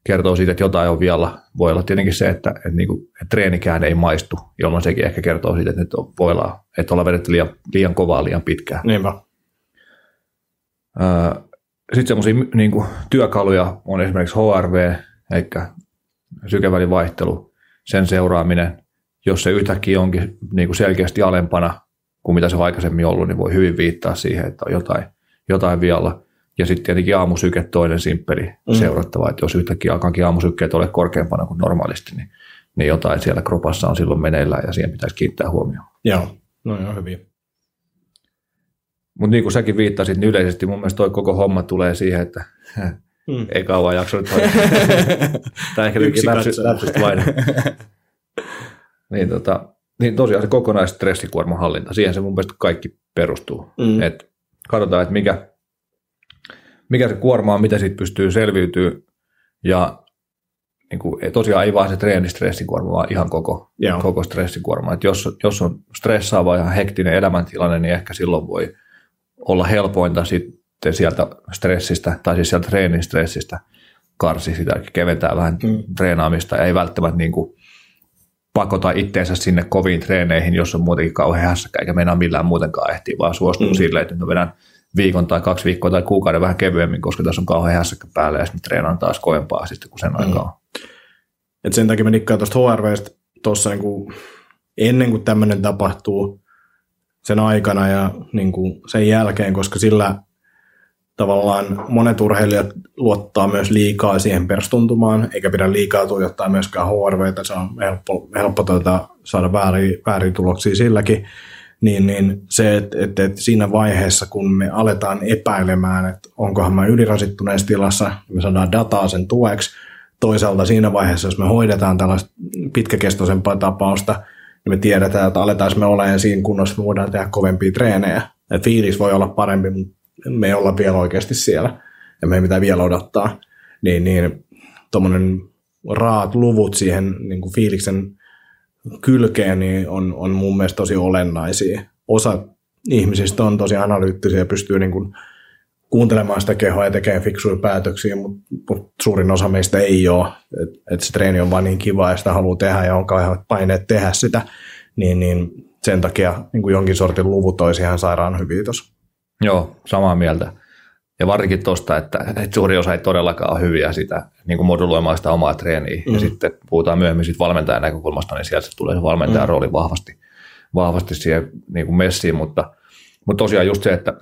kertoo siitä, että jotain on vielä. Voi olla tietenkin se, että, että, niin kuin, että treenikään ei maistu, jolloin sekin ehkä kertoo siitä, että nyt on, voi olla, että ollaan vedetty liian, liian kovaa liian pitkään. Niinpä. Sitten semmoisia niin työkaluja on esimerkiksi HRV, eli sykevälivaihtelu, sen seuraaminen. Jos se yhtäkkiä onkin niin kuin selkeästi alempana kuin mitä se on aikaisemmin ollut, niin voi hyvin viittaa siihen, että on jotain, jotain vielä. Ja sitten tietenkin aamusyke toinen simppeli mm. seurattava, että jos yhtäkkiä alkaakin aamusykkeet ole korkeampana kuin normaalisti, niin, niin jotain siellä kropassa on silloin meneillään ja siihen pitäisi kiinnittää huomioon. Joo, no joo, hyvin. Mutta niin kuin säkin viittasit, niin yleisesti mun mielestä toi koko homma tulee siihen, että mm. ei kauan jaksanut tai ehkä Yksi läpsystä vain. niin, tota, niin tosiaan se kokonaisstressikuorman hallinta, siihen se mun mielestä kaikki perustuu. Mm. Et katsotaan, että mikä, mikä se kuorma on, mitä siitä pystyy selviytyä ja niin kuin, tosiaan ei vaan se treenistressikuorma, vaan ihan koko, koko stressikuorma. Et jos, jos on stressaava ja hektinen elämäntilanne, niin ehkä silloin voi olla helpointa sitten sieltä stressistä, tai siis sieltä treenin stressistä karsi sitä, keventää vähän mm. treenaamista ja ei välttämättä niin kuin pakota itteensä sinne koviin treeneihin, jos on muutenkin kauhean hässäkkä, eikä meinaa millään muutenkaan ehtiä, vaan suostuu mm. silleen, että nyt vedän viikon tai kaksi viikkoa tai kuukauden vähän kevyemmin, koska tässä on kauhean hässäkkä päällä ja sitten treenaan taas kovempaa sitten, kun sen mm. aikaa on. Et sen takia me nikkaan tuosta HRVstä tuossa niin ennen kuin tämmöinen tapahtuu sen aikana ja niin kuin sen jälkeen, koska sillä tavallaan monet urheilijat luottaa myös liikaa siihen perstuntumaan, eikä pidä liikaa tuijottaa myöskään HRVtä, se on helppo, helppo tuota, saada väärin, väärin tuloksia silläkin, niin, niin se, että et, et siinä vaiheessa, kun me aletaan epäilemään, että onkohan mä ylirasittuneessa tilassa, me saadaan dataa sen tueksi, toisaalta siinä vaiheessa, jos me hoidetaan tällaista pitkäkestoisempaa tapausta, niin me tiedetään, että aletaan me olemaan siinä kunnossa, me voidaan tehdä kovempia treenejä. Et fiilis voi olla parempi, mutta me ei olla vielä oikeasti siellä ja me ei mitään vielä odottaa, niin, niin tuommoinen raat luvut siihen niin kuin fiiliksen kylkeen niin on, on mun mielestä tosi olennaisia. Osa ihmisistä on tosi analyyttisiä ja pystyy niin kuin kuuntelemaan sitä kehoa ja tekemään fiksuja päätöksiä, mutta, mutta suurin osa meistä ei ole. Että et se treeni on vaan niin kiva ja sitä haluaa tehdä ja on kauheat paineet tehdä sitä, niin, niin sen takia niin kuin jonkin sortin luvut olisi ihan sairaan hyviä tuossa. Joo, samaa mieltä. Ja varsinkin tuosta, että, että suuri osa ei todellakaan ole hyviä sitä niin kuin moduloimaan sitä omaa treeniä. Mm. Ja sitten puhutaan myöhemmin siitä valmentajan näkökulmasta, niin sieltä tulee se valmentajan mm. rooli vahvasti, vahvasti siihen niin kuin messiin. Mutta, mutta tosiaan just se, että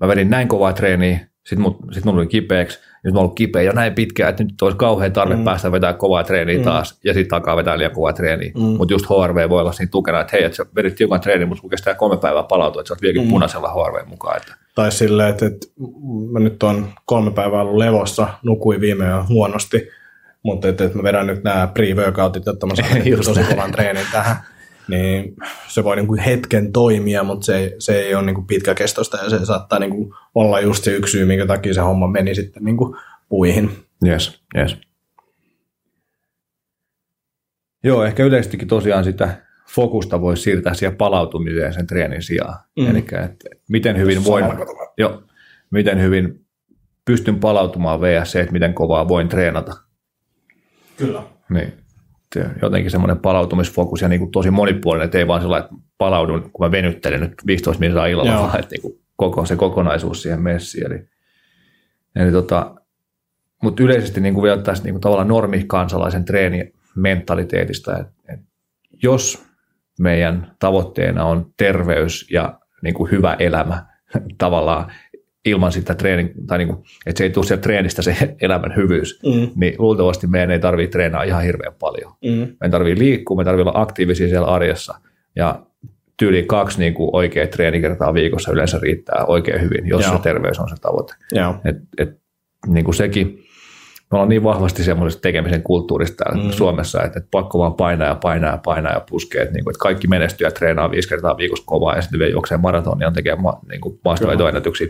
mä vedin näin kovaa treeniä, sitten mut, sit mulla oli kipeäksi, nyt mä ollut kipeä jo näin pitkään, että nyt olisi kauhean tarve mm. päästä vetää kovaa treeniä mm. taas, ja sitten takaa vetää liian kovaa treeniä. Mm. Mutta just HRV voi olla siinä tukena, että hei, että sä vedit tiukan treeni, mutta kun kestää kolme päivää palautua, että sä oot vieläkin mm. punaisella HRV mukaan. Että. Tai silleen, että, että mä nyt on kolme päivää ollut levossa, nukuin viime yön huonosti, mutta että, että mä vedän nyt nämä pre-workoutit, että mä saan tosi kovan treenin tähän niin se voi niin kuin hetken toimia, mutta se, ei, se ei ole niin kuin pitkäkestoista ja se saattaa niin kuin olla just se yksi syy, minkä takia se homma meni sitten niin kuin puihin. Yes, yes. Joo, ehkä yleisestikin tosiaan sitä fokusta voi siirtää siihen palautumiseen sen treenin sijaan. Mm. Eli että miten hyvin voin, jo, miten hyvin pystyn palautumaan vs. että miten kovaa voin treenata. Kyllä. Niin jotenkin semmoinen palautumisfokus ja niin kuin tosi monipuolinen, että ei vaan sellainen, että palaudun, kun mä venyttelen nyt 15 minuuttia illalla, Joo. vaan että niin kuin koko se kokonaisuus siihen messiin. Eli, eli tota, mutta yleisesti niin kuin vielä tästä niin kuin tavallaan normikansalaisen treeni mentaliteetista, että, että jos meidän tavoitteena on terveys ja niin kuin hyvä elämä tavallaan, ilman sitä treenin, tai niin kuin, että se ei tule sieltä treenistä se elämän hyvyys, mm. niin luultavasti meidän ei tarvitse treenaa ihan hirveän paljon. Mm. Meidän tarvitsee liikkua, me tarvitsee olla aktiivisia siellä arjessa, ja tyyli kaksi niin kuin oikea treenikertaa viikossa yleensä riittää oikein hyvin, jos Joo. se terveys on se tavoite. Et, et, niin kuin sekin, me ollaan niin vahvasti semmoisesta tekemisen kulttuurista mm. Suomessa, että, että pakko vaan painaa ja painaa ja painaa ja puskee, että, niin kuin, että kaikki menestyjät treenaa viisi kertaa viikossa kovaa ja sitten vielä juoksee maratonia ja tekee ma, niin kuin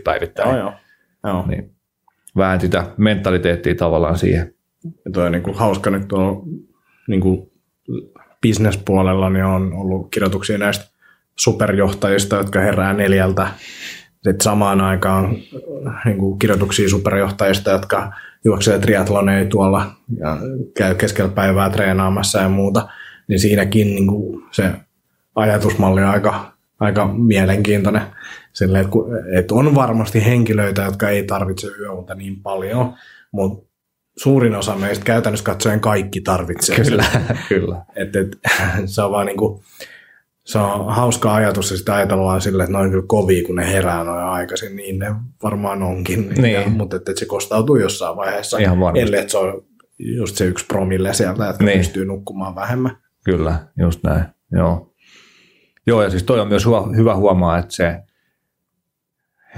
päivittäin. Joo, joo. joo. Niin, vähän sitä mentaliteettia tavallaan siihen, ja toi on niin kuin hauska nyt tuolla niin kuin bisnespuolella niin on ollut kirjoituksia näistä superjohtajista, jotka herää neljältä. Sitten samaan aikaan niin kuin kirjoituksia superjohtajista, jotka juoksee triatloneja tuolla ja käy keskellä päivää treenaamassa ja muuta. Niin siinäkin niin kuin se ajatusmalli on aika, aika mielenkiintoinen. Sille, että, että on varmasti henkilöitä, jotka ei tarvitse yöunta niin paljon, mutta suurin osa meistä käytännössä katsoen kaikki tarvitsee Kyllä, kyllä. Et, et, se on vaan niinku, se on hauska ajatus ja sitä ajatellaan silleen, että ne on kyllä kovia, kun ne herää noin aikaisin, niin ne varmaan onkin. Niin. Ja, mutta että, että se kostautuu jossain vaiheessa, Ihan varmasti. ellei että se on just se yksi promille sieltä, että Niin. pystyy nukkumaan vähemmän. Kyllä, just näin. Joo. Joo, ja siis toi on myös huo- hyvä huomaa, että se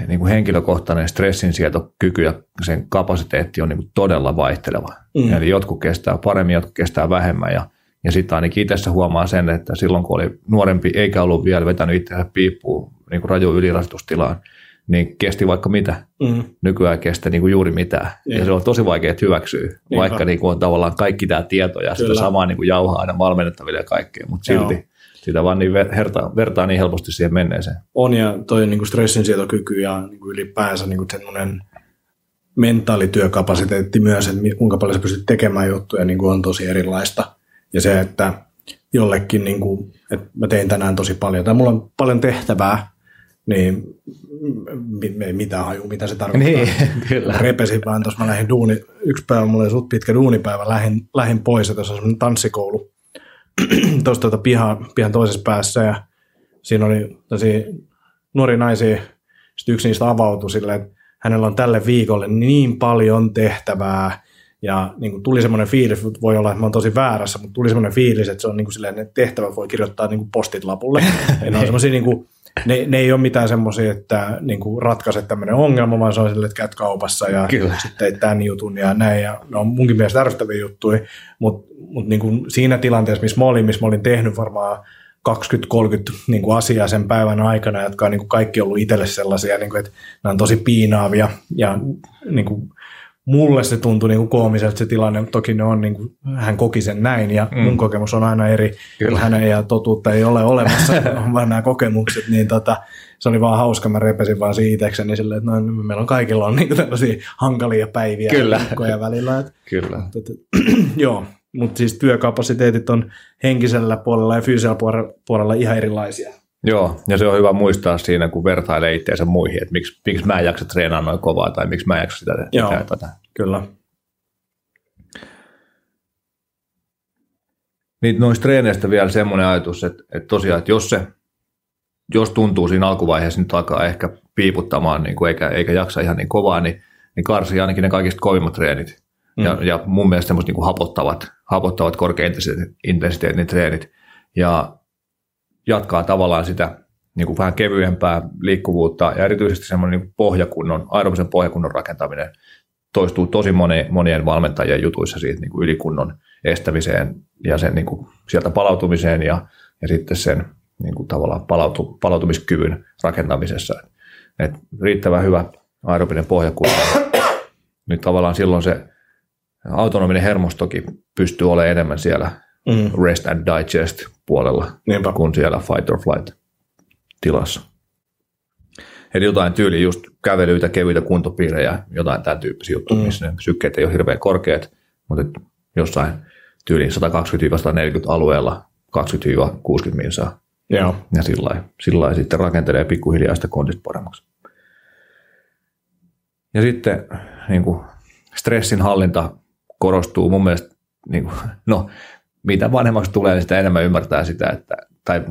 niin kuin henkilökohtainen stressinsietokyky ja sen kapasiteetti on niin kuin todella vaihteleva. Mm. Eli jotkut kestää paremmin, jotkut kestää vähemmän. Ja, ja sitten ainakin itse huomaa sen, että silloin kun oli nuorempi eikä ollut vielä vetänyt itseään piippuun niin kuin raju ylirasitustilaan, niin kesti vaikka mitä. Mm. Nykyään kestä niin kuin juuri mitään. Ja Niin. se on tosi vaikea hyväksyä, Niinpä. vaikka niin kuin on tavallaan kaikki tämä tieto ja sitä Kyllä. samaa niin kuin jauhaa aina valmennettaville ja kaikkea, mutta Joo. silti sitä vaan niin ver- vertaa, vertaa niin helposti siihen menneeseen. On ja toi niin stressinsietokyky ja niin kuin ylipäänsä niin kuin semmoinen mentaalityökapasiteetti myös, että kuinka paljon sä pystyt tekemään juttuja, niin kuin on tosi erilaista. Ja se, että jollekin, niin kuin, että mä tein tänään tosi paljon, tai mulla on paljon tehtävää, niin ei mitään haju, mitä se tarkoittaa. Niin, kyllä. Repesin vaan tuossa, mä lähdin duuni, yksi päivä, mulla oli suht pitkä duunipäivä, lähdin, lähdin pois, ja tuossa on semmoinen tanssikoulu tuossa tuota pihan, pihan toisessa päässä, ja siinä oli tosi nuori naisia, sitten yksi niistä avautui silleen, että hänellä on tälle viikolle niin paljon tehtävää, ja niin kuin tuli semmoinen fiilis, voi olla, että mä oon tosi väärässä, mutta tuli semmoinen fiilis, että se on niin kuin silleen, että tehtävät voi kirjoittaa niin kuin postit lapulle. Ja ne on semmoisia niin kuin, ne, ne ei ole mitään semmoisia, että niin kuin ratkaise tämmöinen ongelma, vaan se on silleen, että käyt kaupassa ja Kyllä. sitten teit tämän jutun ja näin. Ja ne on munkin mielestä ärsyttäviä juttuja, mutta mut niin kuin siinä tilanteessa, missä mä olin, missä mä olin tehnyt varmaan 20-30 niin kuin asiaa sen päivän aikana, jotka on niin kuin kaikki ollut itselle sellaisia, niin kuin, että nämä on tosi piinaavia ja niin kuin, mulle se tuntui niin kuin koomiselta se tilanne, mutta toki ne on, niin kuin, hän koki sen näin ja mm. mun kokemus on aina eri, Kyllä. hänen ja totuutta ei ole olemassa, on vaan nämä kokemukset, niin tota, se oli vaan hauska, mä repesin vaan siitä itsekseni silleen, että no, meillä on kaikilla on niin kuin tällaisia hankalia päiviä Kyllä. ja välillä, että Kyllä. Tätä- Joo, mutta siis työkapasiteetit on henkisellä puolella ja fyysisellä puolella ihan erilaisia. Joo, ja se on hyvä muistaa siinä, kun vertailee itseensä muihin, että miksi, miksi mä en jaksa treenaa noin kovaa tai miksi mä en jaksa sitä, Joo. sitä tätä. Kyllä. Niin noista treeneistä vielä semmoinen ajatus, että, että tosiaan, että jos se, jos tuntuu siinä alkuvaiheessa nyt alkaa ehkä piiputtamaan, niin kuin eikä, eikä jaksa ihan niin kovaa, niin, niin karsii ainakin ne kaikista kovimmat treenit. Mm. Ja, ja mun mielestä semmoiset niin kuin hapottavat, hapottavat korkeaintensiteetin treenit. Ja jatkaa tavallaan sitä niin kuin vähän kevyempää liikkuvuutta ja erityisesti semmoinen niin pohjakunnon, aerobisen pohjakunnon rakentaminen toistuu tosi moni, monien valmentajien jutuissa siitä niin kuin ylikunnon estämiseen ja sen niin kuin sieltä palautumiseen ja, ja sitten sen niin kuin tavallaan palautu, palautumiskyvyn rakentamisessa. Et riittävän hyvä aerobinen pohjakunto. Nyt tavallaan silloin se autonominen hermostokin pystyy olemaan enemmän siellä Mm. rest and digest puolella Niinpä. kuin siellä fight or flight tilassa. Eli jotain tyyli just kävelyitä, kevyitä kuntopiirejä, jotain tämän tyyppisiä juttuja, mm. missä ne sykkeet ei ole hirveän korkeat, mutta jossain tyyliin 120-140 alueella 20-60 minsaa. Joo. Ja sillä lailla sitten rakentelee pikkuhiljaa sitä kondista paremmaksi. Ja sitten niin kuin stressin hallinta korostuu mun mielestä, niin kuin, no mitä vanhemmaksi tulee, niin sitä enemmän ymmärtää sitä, että, tai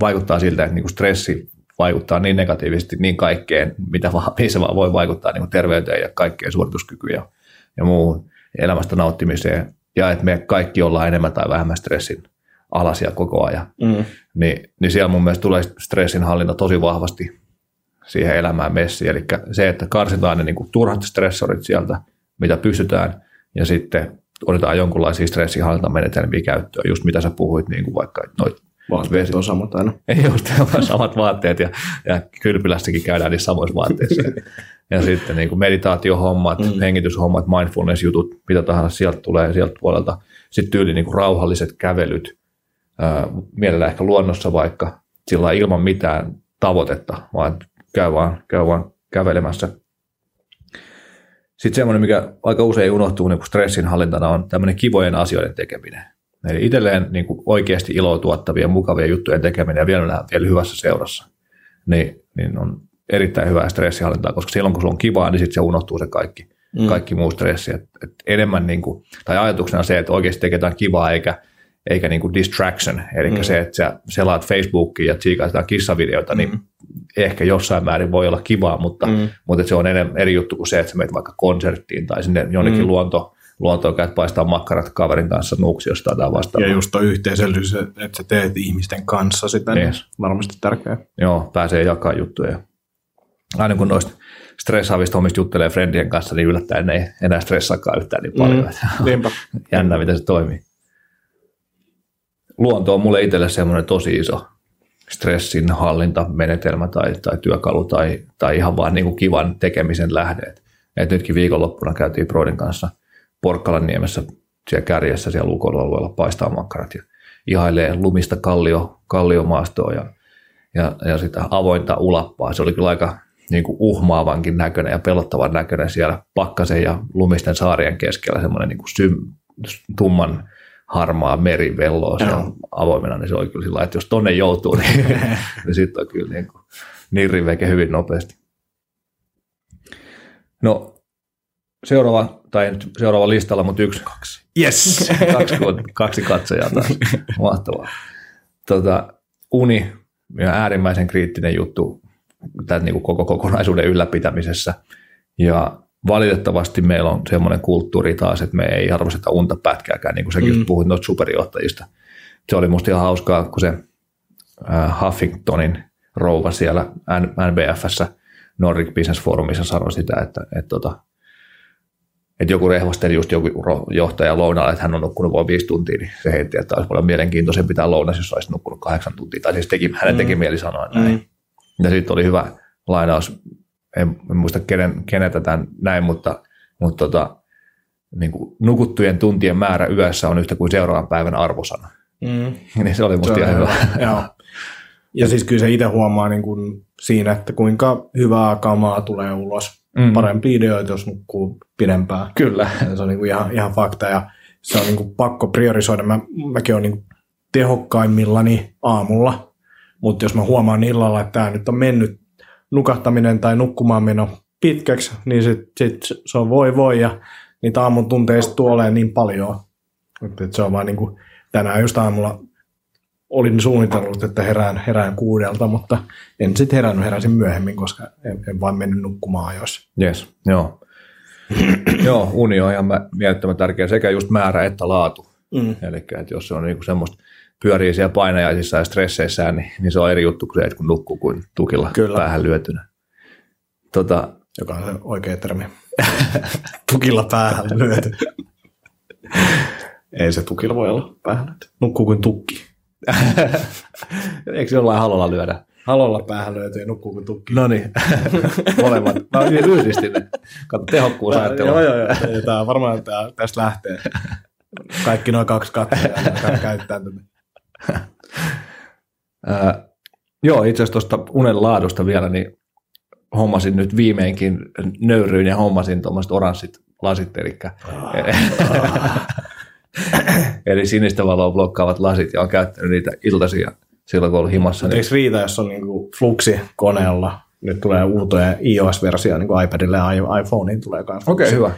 vaikuttaa siltä, että niin kuin stressi vaikuttaa niin negatiivisesti niin kaikkeen, mitä vaan, missä vaan voi vaikuttaa niin terveyteen ja kaikkeen suorituskykyyn ja, ja muuhun elämästä nauttimiseen. Ja että me kaikki ollaan enemmän tai vähemmän stressin alasia koko ajan Mm. niin, niin siellä mun mielestä tulee stressin hallinta tosi vahvasti siihen elämään messiin. Eli se, että karsitaan ne niin kuin turhat stressorit sieltä, mitä pystytään, ja sitten otetaan jonkunlaisia stressinhallintamenetelmiä käyttöön, just mitä sä puhuit, niin kuin vaikka noit Vaatteet on samat aina. Ei just samat vaatteet ja, ja kylpylässäkin käydään niissä samoissa vaatteissa. ja sitten niin kuin meditaatiohommat, mm. hengityshommat, mindfulness-jutut, mitä tahansa sieltä tulee sieltä puolelta. Sitten tyyli niin kuin rauhalliset kävelyt, ää, mielellään ehkä luonnossa vaikka, sillä ilman mitään tavoitetta, vaan käy vaan, käy vaan kävelemässä. Sitten semmoinen, mikä aika usein unohtuu niin stressin hallintana, on tämmöinen kivojen asioiden tekeminen. Eli itselleen niin kuin oikeasti iloa tuottavia, mukavia juttujen tekeminen ja vielä, vielä hyvässä seurassa, niin, niin on erittäin hyvää stressihallintaa, koska silloin kun sulla on kivaa, niin sitten se unohtuu se kaikki, mm. kaikki muu stressi. Et, et enemmän niin kuin, tai ajatuksena se, että oikeasti tekee kivaa eikä, eikä niin kuin distraction, eli mm. se, että sä selaat Facebookia ja tsiikaat jotain kissavideoita, niin mm. niin ehkä jossain määrin voi olla kivaa, mutta, mm. mutta se on eri juttu kuin se, että sä menet vaikka konserttiin tai sinne jonnekin mm. luonto, luontoon käyt paistaa makkarat kaverin kanssa nuuksiosta tai vastaavaa. Ja just tuo yhteisöllisyys, että sä teet ihmisten kanssa sitä, niin yes. varmasti tärkeää. Joo, pääsee jakaa juttuja. Aina kun noista stressaavista hommista juttelee friendien kanssa, niin yllättäen ei enää stressaakaan yhtään niin paljon. Mm, Jännä, miten se toimii. Luonto on mulle itselle semmoinen tosi iso stressin hallintamenetelmä tai, tai työkalu tai, tai ihan vaan niin kuin kivan tekemisen lähde. Et nytkin viikonloppuna käytiin Broidin kanssa – Porkkalan niemessä siellä kärjessä siellä lukoilualueella paistaa makkarat ja ihailee lumista kallio, kalliomaastoa ja, ja, ja sitä avointa ulappaa. Se oli kyllä aika niin kuin uhmaavankin näköinen ja pelottavan näköinen siellä pakkasen ja lumisten saarien keskellä semmoinen niin kuin sym, tumman harmaa meri velloo siellä avoimena, niin se oli kyllä sillä että jos tonne joutuu, niin, niin sitten on kyllä niin, kuin, niin riveke hyvin nopeasti. No seuraava, tai nyt seuraava listalla, mutta yksi. Kaksi. Yes. kaksi, kaksi katsojaa taas. Mahtavaa. Tota, uni, ja äärimmäisen kriittinen juttu tämän niin kuin koko kokonaisuuden ylläpitämisessä. Ja valitettavasti meillä on semmoinen kulttuuri taas, että me ei arvosteta unta pätkääkään, niin kuin säkin mm. puhuit noista superjohtajista. Se oli musta ihan hauskaa, kun se äh, Huffingtonin rouva siellä NBFssä Nordic Business Forumissa sanoi sitä, että, että, että tota, että joku rehvasteli just joku johtaja lounalla, että hän on nukkunut vain viisi tuntia, niin se heitti, että olisi paljon mielenkiintoisempi pitää lounas, jos olisi nukkunut kahdeksan tuntia. Tai siis teki, hänen teki mm. mieli sanoa näin. Mm. Ja sitten oli hyvä lainaus, en, en muista kenen, kenetä tämän näin, mutta, mutta tota, niin kuin nukuttujen tuntien määrä yössä on yhtä kuin seuraavan päivän arvosana. Mm. niin se oli musta ihan hyvä. Joo. Ja siis kyllä se itse huomaa niin kuin siinä, että kuinka hyvää kamaa tulee ulos mm. parempia ideoita, jos nukkuu pidempään. Kyllä. Se on niin kuin ihan, ihan fakta ja se on niin kuin pakko priorisoida. Mä, mäkin olen niin tehokkaimmillani aamulla, mutta jos mä huomaan illalla, että tämä nyt on mennyt nukahtaminen tai nukkumaan meno pitkäksi, niin sit, sit se on voi voi ja niitä aamun tunteista tuolee niin paljon. Että se on vaan niin kuin, tänään just aamulla olin suunnitellut, että herään, herään kuudelta, mutta en sitten herännyt, heräsin myöhemmin, koska en, en vaan mennyt nukkumaan ajoissa. Yes, joo. joo, uni on ihan mielettömän tärkeä, sekä just määrä että laatu. Mm. Eli että jos se on niinku semmoista pyörii siellä painajaisissa ja stresseissään, niin, niin se on eri juttu kuin se, että kun nukkuu kuin tukilla Kyllä. päähän lyötynä. Tota, Joka on se oikea termi. tukilla päähän lyöty. Ei se tukilla voi olla päähän. Nukkuu kuin tukki. Eikö jollain halolla lyödä? Halolla päähän löytyy nukkuu kuin tukki. No niin, molemmat. Mä yhdistin ne. Kato, tehokkuus ajattelua. Joo, joo, joo. Tämä varmaan tää, tästä lähtee. Kaikki noin kaksi katsoja käyttää tätä. Uh, joo, itse asiassa tuosta unen laadusta vielä, niin hommasin nyt viimeinkin nöyryin ja hommasin tuommoiset oranssit lasit, eli. Eli sinistä valoa blokkaavat lasit ja on käyttänyt niitä iltaisia silloin, kun ollut himassa. Niin... Eikö riitä, jos on niin Fluxi koneella, nyt tulee uutoja iOS-versio niin kuin iPadille ja iPhoneiin tulee kanssa. Okei, okay, hyvä.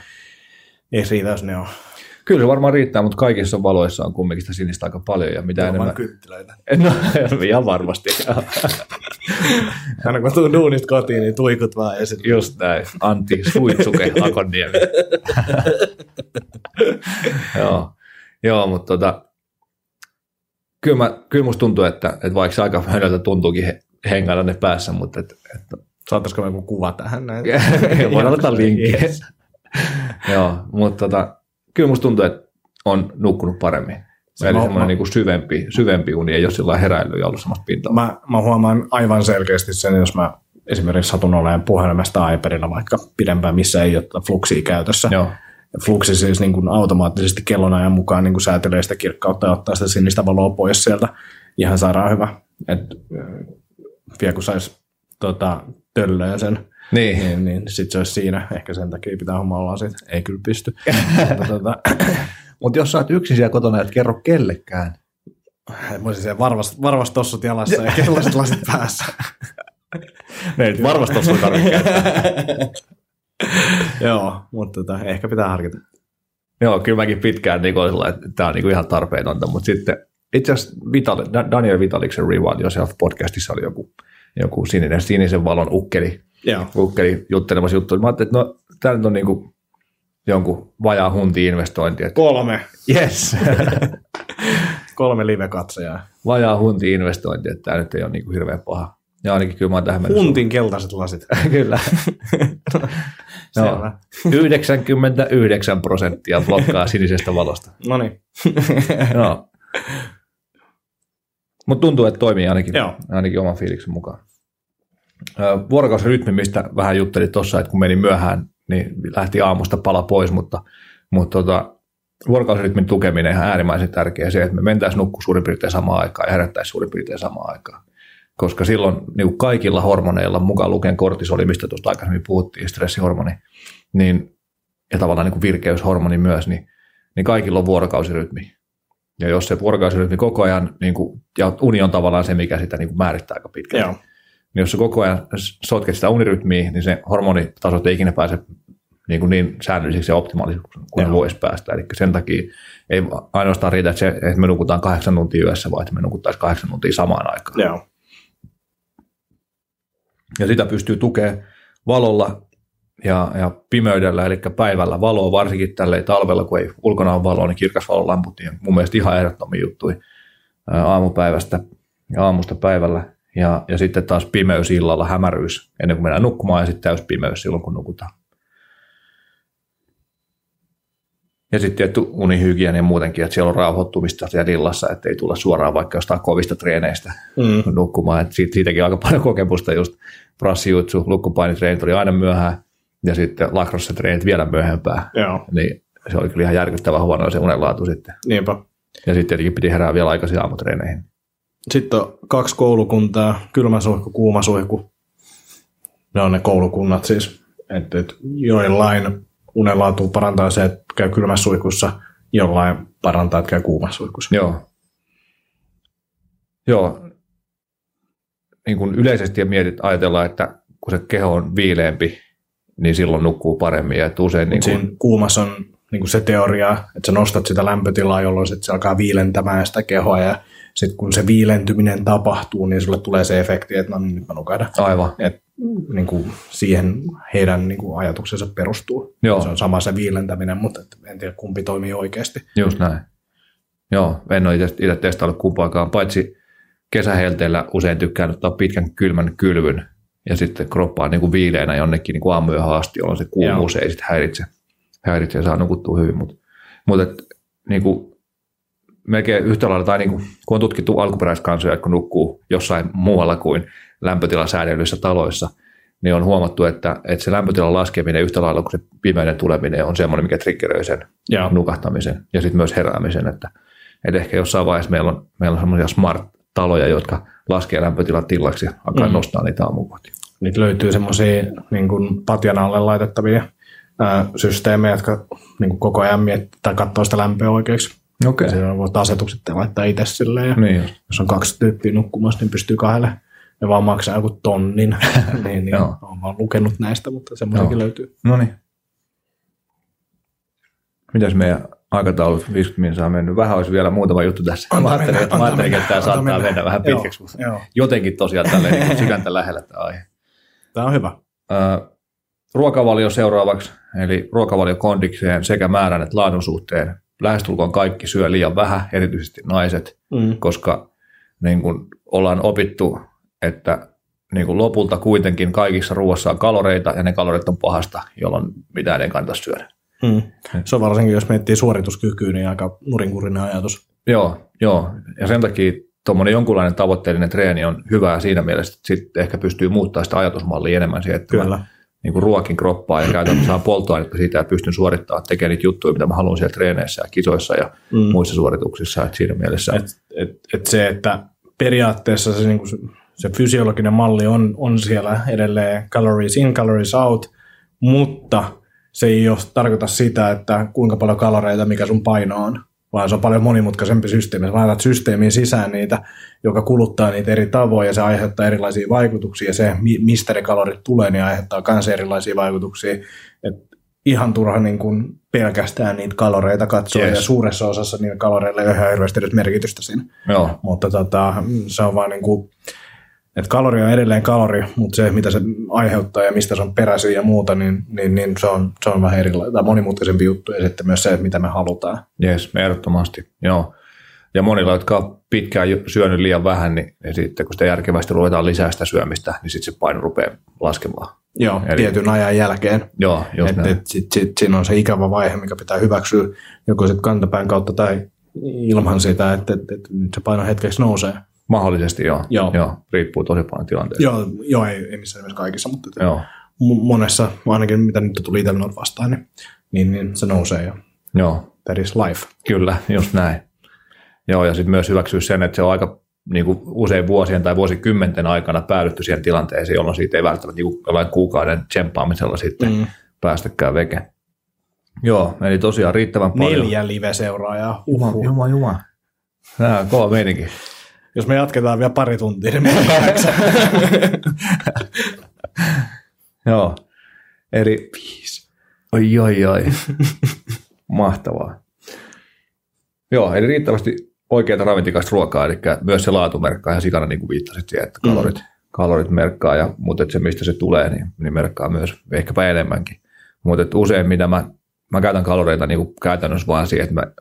Ei riitä, jos ne on. Kyllä se varmaan riittää, mutta kaikissa valoissa on kumminkin sitä sinistä aika paljon. Ja mitä enemmän... kynttilöitä. No, ihan varmasti. Aina kun tuun duunista kotiin, niin tuikut vaan esille. Just näin. Antti Suitsuke Akonniemi. Joo. Joo, mutta tota, kyllä, mä, kyllä musta tuntuu, että, että vaikka se aika hönöltä tuntuukin he, hengällä ne päässä, mutta että, että Saataisiko joku kuva tähän näin? Voidaan ottaa linkkiä. Yes. Joo, mutta tota, kyllä musta tuntuu, että on nukkunut paremmin. Eli mä- semmoinen mä- niin kuin syvempi, syvempi uni, ei ole sillä heräillyt ja ollut samasta pintaa. Mä, mä huomaan aivan selkeästi sen, jos mä esimerkiksi satun olemaan puhelimesta iPadilla vaikka pidempään, missä ei ole fluxia käytössä. Joo. Fluxi siis niin kuin automaattisesti kellonajan mukaan niin kuin säätelee sitä kirkkautta ja ottaa sitä sinistä valoa pois sieltä. Ihan sairaan hyvä. Et, vielä kun saisi tota, töllöä sen, Niin. niin, niin sitten se olisi siinä. Ehkä sen takia pitää hommalla lasit. Ei kyllä pysty. Mutta tota, Mutta jos sä oot yksin siellä kotona, et kerro kellekään. mä olisin siellä varvas, varvas tossut jalassa ja kelloiset lasit päässä. Ne ei varmasti ole tarvitse käyttää. Joo, mutta tota, ehkä pitää harkita. Joo, kyllä mäkin pitkään niin sellainen, että tämä on niin kuin ihan tarpeetonta, mutta sitten itse asiassa Vitali, Da- Daniel Vitaliksen Rewind Yourself podcastissa oli joku, joku sininen, sinisen valon ukkeli, Joo. ukkeli juttelemassa juttu. Mä ajattelin, että no, tämä nyt on niin kuin jonkun vajaa hunti-investointi. Että Kolme. yes, Kolme live-katsojaa. vajaa hunti-investointi, että tämä nyt ei ole niin kuin hirveän paha. Ja ainakin kyllä mä oon tähän mennessä. Huntin keltaiset lasit. kyllä. Selvä. 99 prosenttia blokkaa sinisestä valosta. No niin. Joo. Mutta tuntuu, että toimii ainakin, Joo. ainakin oman fiiliksen mukaan. Ö, Vuorokausrytmi, mistä vähän juttelit tuossa, että kun meni myöhään, niin lähti aamusta pala pois, mutta, mutta tota, vuorokausrytmin tukeminen on äärimmäisen tärkeä se, että me mentäisiin nukkua suurin piirtein samaan aikaan ja herättäisiin suurin piirtein samaan aikaan. Koska silloin niin kaikilla hormoneilla, mukaan lukien kortisoli, mistä tuosta aikaisemmin puhuttiin, stressihormoni, niin, ja tavallaan niin kuin virkeyshormoni myös, niin, niin kaikilla on vuorokausirytmi. Ja jos se vuorokausirytmi koko ajan, niin kuin, ja uni on tavallaan se, mikä sitä niin kuin määrittää aika pitkään. Joo. Niin jos sä koko ajan sotket sitä unirytmiä, niin se hormonitasot ei ikinä pääse niin, kuin niin säännöllisiksi ja optimaalisiksi kuin Joo. voisi päästä. Eli sen takia ei ainoastaan riitä, että, se, että me nukutaan kahdeksan tuntia yössä, vaan että me nukuttaisiin kahdeksan tuntia samaan aikaan. Joo. Ja sitä pystyy tukemaan valolla ja, ja pimeydellä, eli päivällä valoa, varsinkin tälle talvella, kun ei ulkona ole valoa, niin kirkasvalolamput, niin mun mielestä ihan ehdottomia juttuja aamupäivästä ja aamusta päivällä. Ja, ja sitten taas pimeys illalla, hämäryys ennen kuin mennään nukkumaan ja sitten täys pimeys silloin, kun nukutaan. Ja sitten tietty unihygienia muutenkin, että siellä on rauhoittumista siellä illassa, että ei tulla suoraan vaikka jostain kovista treeneistä Mm. nukkumaan. Et siitä, siitäkin aika paljon kokemusta just prassijutsu, lukkupainitreenit oli aina myöhään ja sitten lacrosse-treenit vielä myöhempään. Joo. Niin se oli kyllä ihan järkyttävän huono se unenlaatu sitten. Niinpä. Ja sitten tietenkin piti herää vielä aikaisin aamutreeneihin. Sitten on kaksi koulukuntaa, kylmä suihku, kuuma suihku. Ne on ne koulukunnat siis. Että et joillain unenlaatu parantaa se, että käy kylmässä suihkussa, jollain parantaa, että käy kuumassa suihkussa. Joo. Joo. Niin kuin yleisesti mietit, ajatellaan, että kun se keho on viileämpi, niin silloin nukkuu paremmin. Ja että usein niin kuin, kuumassa on niin kuin se teoria, että sä nostat sitä lämpötilaa, jolloin sit se alkaa viilentämään sitä kehoa ja sitten kun se viilentyminen tapahtuu, niin sulle tulee se efekti, että no niin, nyt mä nukahdan. aivan. Et, niin kuin siihen heidän niin kuin ajatuksensa perustuu. Joo. Se on sama se viilentäminen, mutta en tiedä kumpi toimii oikeasti. Just näin. Joo, en ole itse, testaillut kumpaakaan, paitsi kesähelteellä usein tykkään ottaa pitkän kylmän kylvyn ja sitten kroppaa niin kuin viileänä jonnekin niin kuin aamuyöhön asti, jolloin se kuumuus ei sitten häiritse, häiritse ja saa nukuttua hyvin. Mutta mut et, niin kuin, melkein yhtä lailla, tai niin kuin, kun on tutkittu alkuperäiskansoja, kun nukkuu jossain muualla kuin lämpötilasäädellyissä taloissa, niin on huomattu, että, että se lämpötilan laskeminen yhtä lailla kuin se pimeyden tuleminen on semmoinen, mikä triggeröi sen Joo. nukahtamisen ja sitten myös heräämisen. Että, että ehkä jossain vaiheessa meillä on, meillä on semmoisia smart-taloja, jotka laskee lämpötilan tilaksi ja alkaa mm. Nostaa niitä aamukohtia. Niitä löytyy semmoisia niin kuin patjan alle laitettavia ää, systeemejä, jotka niin kuin koko ajan miettii tai katsoo sitä lämpöä oikeaksi. Okei. Okay. Voit asetukset laittaa itse silleen. Ja Niin jos on kaksi tyyppiä nukkumassa, niin pystyy kahdelle. Ne vaan maksaa joku tonnin. niin, niin Joo. olen vaan lukenut näistä, mutta semmoisiakin Joo. löytyy. No niin. Mitäs meidän aikataulut 50 min saa mennyt? Vähän olisi vielä muutama juttu tässä. Antaa mä ajattelin, että, mä ajattelin, että tämä saattaa mennä mennä. vähän Joo, pitkäksi, mutta Joo. jotenkin tosiaan tälleen niin sydäntä lähellä tämä aihe. Tämä on hyvä. Ö, ruokavalio seuraavaksi, eli ruokavalio kondikseen sekä määrän että laadun suhteen. Lähestulkoon kaikki syö liian vähän, erityisesti naiset, Mm. koska niin kuin ollaan opittu, että niin kuin lopulta kuitenkin kaikissa ruoassa on kaloreita ja ne kalorit on pahasta, jolloin mitään ei kannata syödä. Mm. Se on varsinkin, jos miettii suorituskykyä, niin aika nurinkurinen ajatus. Joo, joo. Ja sen takia tuommoinen jonkunlainen tavoitteellinen treeni on hyvä siinä mielessä, että sitten ehkä pystyy muuttaa sitä ajatusmallia enemmän siihen, että Kyllä. Mä, niin kuin ruokin kroppaa ja käytännössä saan polttoainetta siitä ja pystyn suorittamaan, tekemään niitä juttuja, mitä mä haluan siellä treeneissä ja kisoissa ja mm. muissa suorituksissa. Että siinä mielessä. Et, et, et se, että periaatteessa se, niin kuin se fysiologinen malli on, on siellä edelleen calories in, calories out, mutta se ei ole tarkoita sitä, että kuinka paljon kaloreita, mikä sun paino on, vaan se on paljon monimutkaisempi systeemi. Sä laitat systeemiin sisään niitä, joka kuluttaa niitä eri tavoin ja se aiheuttaa erilaisia vaikutuksia ja se, mistä ne kalorit tulee, niin aiheuttaa myös erilaisia vaikutuksia. Et ihan turha niin kuin pelkästään niitä kaloreita katsoa yes. ja suuressa osassa niillä kaloreilla ei ole ihan hirveästi edes merkitystä siinä. Joo. Mutta tota, se on vaan niin kuin, että kalori on edelleen kalori, mutta se, mitä se aiheuttaa ja mistä se on peräisin ja muuta, niin, niin, niin se, on, se on vähän erilainen tai monimutkaisempi juttu ja sitten myös se, mitä me halutaan. Jes, ehdottomasti, joo. Ja monilla, jotka on pitkään syönyt liian vähän, niin, niin sitten kun sitä järkevästi ruvetaan lisää sitä syömistä, niin sitten se paino rupeaa laskemaan. Joo, Eli, tietyn ajan jälkeen. Joo, just et, et, sit, sit, siinä on se ikävä vaihe, mikä pitää hyväksyä joko sitten kantapään kautta tai ilman sitä, että, että, että nyt se paino hetkeksi nousee. Mahdollisesti joo. joo. joo. Riippuu tosi paljon tilanteesta. Joo, joo ei, ei missään nimessä kaikissa, mutta joo. monessa, ainakin mitä nyt tuli itsellä vastaan, niin, niin, niin, se nousee jo. Joo. That is life. Kyllä, just näin. Joo, ja sitten myös hyväksyä sen, että se on aika niin kuin usein vuosien tai vuosikymmenten aikana päädytty siihen tilanteeseen, jolloin siitä ei välttämättä niin jollain kuukauden tsemppaamisella sitten mm. päästäkään veke. Joo, eli tosiaan riittävän paljon. Neljä live-seuraajaa. Juma, juma, juma. Tämä on kova meininki. Jos me jatketaan vielä pari tuntia, niin me Joo. Eri viisi. Oi, oi, oi. Mahtavaa. Joo, eli riittävästi oikeaa ravintikasta ruokaa, eli myös se laatu merkkaa ihan sikana, niin kuin viittasit siihen, että kalorit, mm. kalorit merkkaa, ja, mutta että se, mistä se tulee, niin, niin merkkaa myös ehkäpä enemmänkin. Mutta usein, mitä mä, mä käytän kaloreita niin kuin käytännössä vaan siihen, että me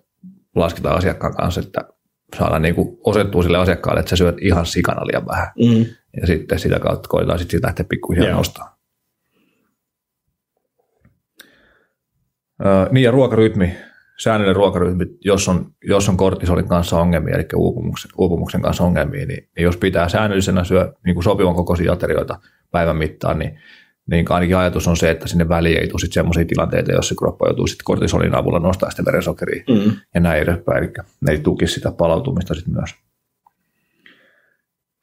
lasketaan asiakkaan kanssa, että saada niin kuin osettua sille asiakkaalle, että sä syöt ihan sikana liian vähän. Mm. Ja sitten sitä kautta koetaan sitten lähteä pikkuhiljaa nostaa. Öö, niin ja ruokarytmi, säännöllinen ruokarytmi, jos on, jos on kortisolin kanssa ongelmia, eli uupumuksen, uupumuksen kanssa ongelmia, niin, niin jos pitää säännöllisenä syö niin kuin sopivan kokoisia aterioita päivän mittaan, niin niin ainakin ajatus on se, että sinne väliin ei tule sellaisia tilanteita, joissa kroppa joutuu sitten kortisolin avulla nostaa sitä verensokeria mm. ja näin edespäin. Eli ne ei tukisi sitä palautumista sitten myös.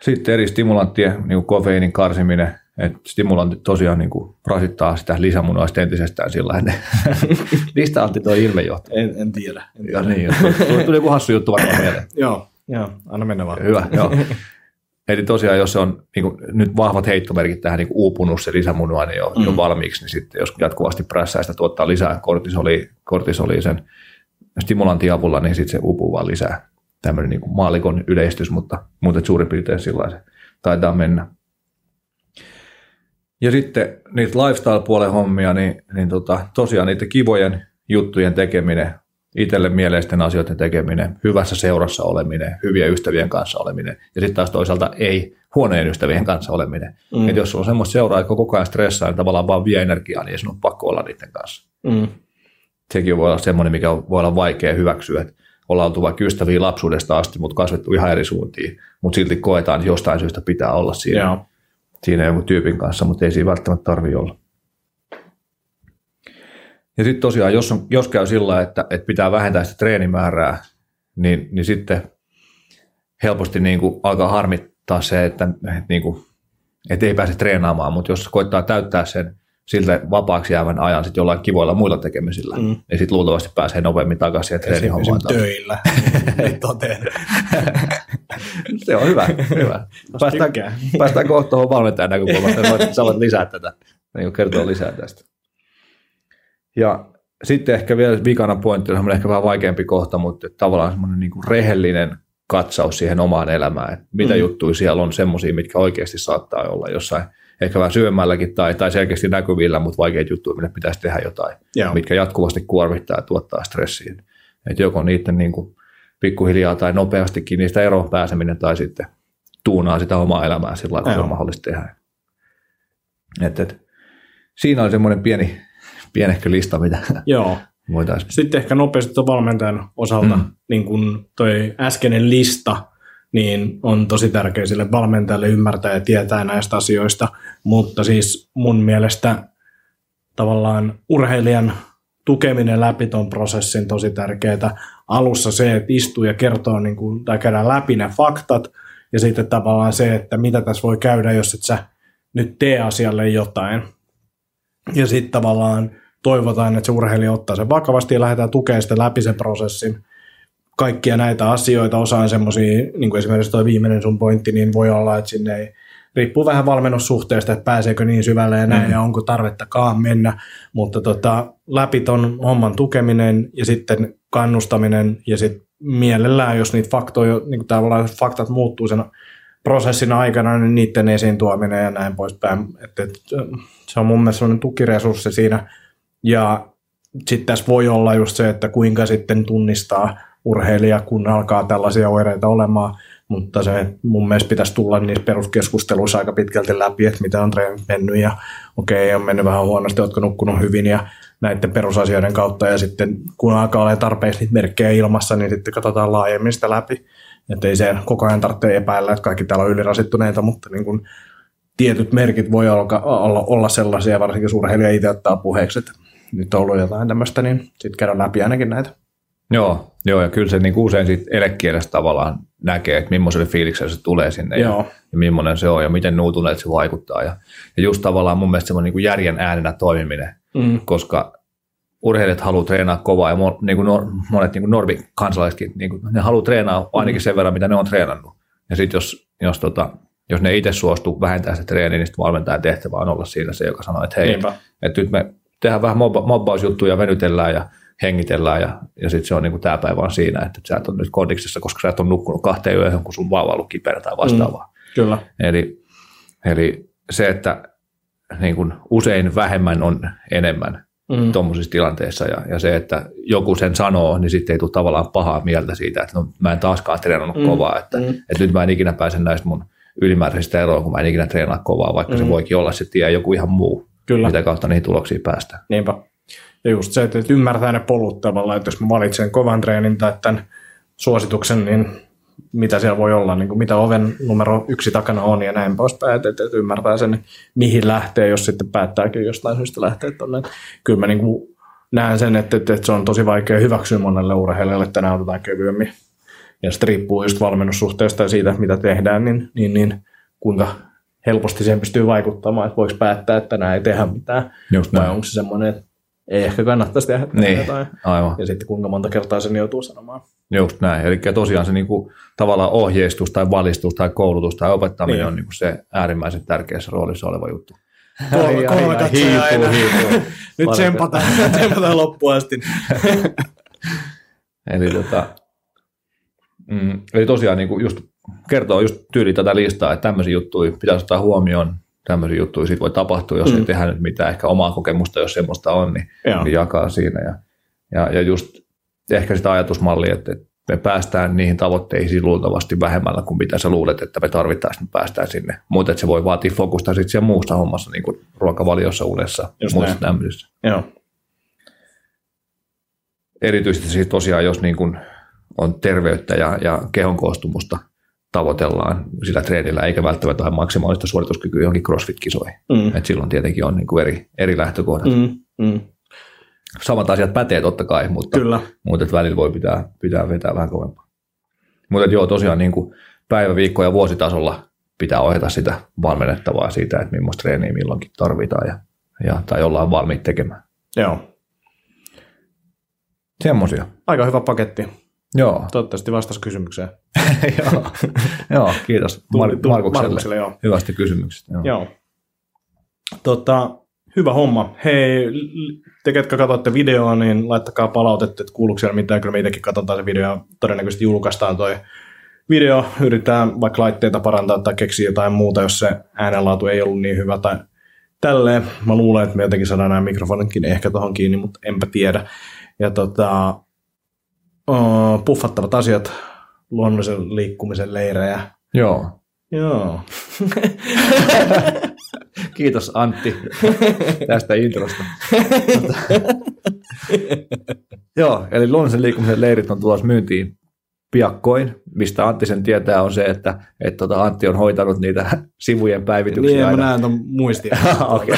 Sitten eri stimulanttien, niin kuin kofeiinin karsiminen, että stimulantit tosiaan niin kuin rasittaa sitä lisämunuaista entisestään sillä tavalla. Mistä Antti tuo ilmejohto? En, en tiedä. En tiedä. Ja niin, tuli, tuli joku hassu juttu varmaan mieleen. joo, joo, anna mennä vaan. Hyvä, joo. Eli tosiaan, jos se on niin kuin, nyt vahvat heittomerkit tähän niin uupunut se lisämunuainen niin jo, mm. jo valmiiksi, niin sitten jos jatkuvasti prässää sitä tuottaa lisää kortisoli, kortisoli sen stimulantin avulla, niin sitten se uupuu vaan lisää. Tämmöinen niin kuin maalikon yleistys, mutta muuten suurin piirtein sillä se taitaa mennä. Ja sitten niitä lifestyle-puolen hommia, niin, niin tota, tosiaan niiden kivojen juttujen tekeminen, itselle mieleisten asioiden tekeminen, hyvässä seurassa oleminen, hyvien ystävien kanssa oleminen ja sitten taas toisaalta ei huoneen ystävien kanssa oleminen. Mm. Et jos on semmoista seuraa, että koko ajan stressaa, niin tavallaan vaan vie energiaa, niin ei sinun pakko olla niiden kanssa. Mm. Sekin voi olla semmoinen, mikä voi olla vaikea hyväksyä, että ollaan oltu vaikka ystäviä lapsuudesta asti, mutta kasvettu ihan eri suuntiin, mutta silti koetaan, että jostain syystä pitää olla siinä, siinä jonkun tyypin kanssa, mutta ei siinä välttämättä tarvitse olla. Ja sitten tosiaan, jos, on, jos käy sillä että, että pitää vähentää sitä treenimäärää, niin, niin sitten helposti niin kuin alkaa harmittaa se, että, että, niin kuin, että ei pääse treenaamaan, mutta jos koittaa täyttää sen siltä vapaaksi jäävän ajan sitten jollain kivoilla muilla tekemisillä, mm. niin sitten luultavasti pääsee nopeammin takaisin siihen treenihommaan. töillä, toteen. se on hyvä. hyvä. Päästään, päästään kohta tuohon valmentajan näkökulmasta, sä voit lisää tätä, niin kertoa lisää tästä. Ja sitten ehkä vielä vikana pointti on ehkä vähän vaikeampi kohta, mutta tavallaan semmoinen niin rehellinen katsaus siihen omaan elämään, että mitä mm. juttuja siellä on semmoisia, mitkä oikeasti saattaa olla jossain ehkä vähän syvemmälläkin tai, tai selkeästi näkyvillä, mutta vaikeita juttuja, millä pitäisi tehdä jotain, Joo. mitkä jatkuvasti kuormittaa ja tuottaa stressiä. Että joko niiden niin kuin pikkuhiljaa tai nopeastikin niistä eroon pääseminen tai sitten tuunaa sitä omaa elämää sillä tavalla, kun se on mahdollista tehdä. Et, et, siinä on semmoinen pieni pienehkö lista, mitä, Joo. voitaisiin. Sitten ehkä nopeasti tuon valmentajan osalta, mm. niin kuin toi äskeinen lista, niin on tosi tärkeä sille valmentajalle ymmärtää ja tietää näistä asioista, mutta siis mun mielestä tavallaan urheilijan tukeminen läpi tuon prosessin tosi tärkeää. Alussa se, että istuu ja kertoo niin kuin, tai käydään läpi ne faktat, ja sitten tavallaan se, että mitä tässä voi käydä, jos et sä nyt tee asialle jotain. Ja sitten tavallaan toivotaan, että se urheilija ottaa sen vakavasti ja lähdetään tukemaan sitä läpi sen prosessin. Kaikkia näitä asioita, osaan semmoisia, niin kuin esimerkiksi tuo viimeinen sun pointti, niin voi olla, että sinne ei, riippuu vähän valmennussuhteesta, että pääseekö niin syvälle ja näin, mm. ja onko tarvettakaan mennä, mutta tota, läpi ton homman tukeminen ja sitten kannustaminen ja sitten mielellään, jos niitä faktoja, niin kuin tavallaan faktat muuttuu sen prosessin aikana, niin niiden esiin tuominen ja näin poispäin. Että, että se on mun mielestä sellainen tukiresurssi siinä. Ja sitten tässä voi olla just se, että kuinka sitten tunnistaa urheilija, kun alkaa tällaisia oireita olemaan, mutta se mun mielestä pitäisi tulla niissä peruskeskusteluissa aika pitkälti läpi, että mitä on treenit mennyt. Ja okei, okay, on mennyt vähän huonosti, oletko nukkunut hyvin ja näiden perusasioiden kautta. Ja sitten kun alkaa olla tarpeeksi niitä merkkejä ilmassa, niin sitten katsotaan laajemmin sitä läpi. Että ei se koko ajan tarvitse epäillä, että kaikki täällä on ylirasittuneita, mutta niin kuin tietyt merkit voi olla, olla, olla sellaisia, varsinkin jos urheilija itse ottaa puheeksi, että nyt on ollut jotain tämmöistä, niin sitten käydään läpi ainakin näitä. Joo, joo ja kyllä se niin usein sit elekielestä tavallaan näkee, että millaiselle fiilikselle se tulee sinne ja, ja millainen se on ja miten nuutuneet se vaikuttaa. Ja, ja just tavallaan mun mielestä semmoinen niin järjen äänenä toimiminen, mm. koska urheilijat haluaa treenaa kovaa ja niin kuin monet niin kuin normikansalaisetkin, niin kuin, ne haluaa treenaa ainakin sen verran, mitä ne on treenannut. Ja sitten jos, jos, tota, jos ne itse suostuu vähentää se treeni, niin sitten valmentajan tehtävä on olla siinä se, joka sanoo, että hei, että nyt me tehdään vähän mobba, mobbausjuttuja, venytellään ja hengitellään ja, ja sitten se on niin tämä päivä on siinä, että sä et ole nyt kondiksessa, koska sä et ole nukkunut kahteen yöhön, kun sun vauva on ollut kiperä tai vastaavaa. Mm, kyllä. Eli, eli se, että niin kuin usein vähemmän on enemmän, mm. tuommoisissa tilanteissa. Ja, ja se, että joku sen sanoo, niin sitten ei tule tavallaan pahaa mieltä siitä, että no, mä en taaskaan treenannut mm. kovaa, että, mm. että nyt mä en ikinä pääse näistä mun ylimääräisistä eroon, kun mä en ikinä treenaa kovaa, vaikka mm. se voikin olla se tie joku ihan muu, Kyllä. mitä kautta niihin tuloksiin päästään. Niinpä. Ja just se, että ymmärtää ne polut tavallaan, että jos mä valitsen kovan treenin tai tämän suosituksen, niin mitä siellä voi olla, niin kuin mitä oven numero yksi takana on ja näin poispäin, että, että ymmärtää sen, mihin lähtee, jos sitten päättääkin jostain syystä lähteä tuonne. Kyllä mä niin kuin näen sen, että, että, että se on tosi vaikea hyväksyä monelle urheilijalle, että nämä otetaan kevyemmin. Ja sitten riippuu just valmennussuhteesta ja siitä, mitä tehdään, niin, niin, niin kuinka helposti siihen pystyy vaikuttamaan, että voiko päättää, että nämä ei tehdä mitään. Just vai onko se semmoinen, että ei ehkä kannattaisi tehdä niin, jotain. Aivan. Ja sitten kuinka monta kertaa sen joutuu sanomaan. Just näin. Eli tosiaan se niinku, tavallaan ohjeistus tai valistus tai koulutus tai opettaminen niin. on niinku se äärimmäisen tärkeässä roolissa oleva juttu. Kolme, kolme hiipuu, hiipuu. Nyt tsempataan, tsempataan loppuun asti. eli, tota, mm, eli tosiaan niinku just kertoo just tyyli tätä listaa, että tämmöisiä juttuja pitäisi ottaa huomioon, tämmöisiä juttuja siitä voi tapahtua, jos mm. ei tehdä nyt mitään, ehkä omaa kokemusta, jos semmoista on, niin, niin jakaa siinä. Ja, ja, ja just ehkä sitä ajatusmallia, että, me päästään niihin tavoitteisiin luultavasti vähemmällä kuin mitä sä luulet, että me tarvitaan, että me päästään sinne. Mutta että se voi vaatia fokusta sitten siellä muusta hommassa, niin kuin ruokavaliossa, unessa, muissa tämmöisissä. Joo. Erityisesti siis tosiaan, jos niin kuin on terveyttä ja, ja kehon koostumusta tavoitellaan sillä treenillä, eikä välttämättä ole maksimaalista suorituskykyä johonkin crossfit-kisoihin. Mm. Et silloin tietenkin on niin kuin eri, eri lähtökohdat. Mm. Mm samat asiat pätee totta kai, mutta, Kyllä. mutta että välillä voi pitää, pitää vetää vähän kovempaa. Mutta joo, tosiaan niin kuin päivä, viikko ja vuositasolla pitää ohjata sitä valmennettavaa siitä, että millaista treeniä milloinkin tarvitaan ja, ja, tai ollaan valmiit tekemään. Joo. Semmoisia. Aika hyvä paketti. Joo. Toivottavasti vastasi kysymykseen. joo. joo, kiitos Mar- Markukselle, Markukselle joo. hyvästä kysymyksestä. Joo. joo. Tota, Hyvä homma. Hei, te ketkä katsotte videoa, niin laittakaa palautetta, että kuuluuko siellä mitään. Kyllä meitäkin katsotaan se video todennäköisesti julkaistaan toi video. Yritetään vaikka laitteita parantaa tai keksiä jotain muuta, jos se äänenlaatu ei ollut niin hyvä tai tälleen. Mä luulen, että me jotenkin saadaan nämä mikrofonitkin ehkä tuohon kiinni, mutta enpä tiedä. Ja tota, uh, puffattavat asiat, luonnollisen liikkumisen leirejä. Joo. Joo. Kiitos Antti tästä introsta. Joo, eli luonnollisen liikkumisen leirit on tulossa myyntiin piakkoin. Mistä Antti sen tietää on se, että, että tota Antti on hoitanut niitä sivujen päivityksiä. Niin, mä aina. näen ton muistia. Okei,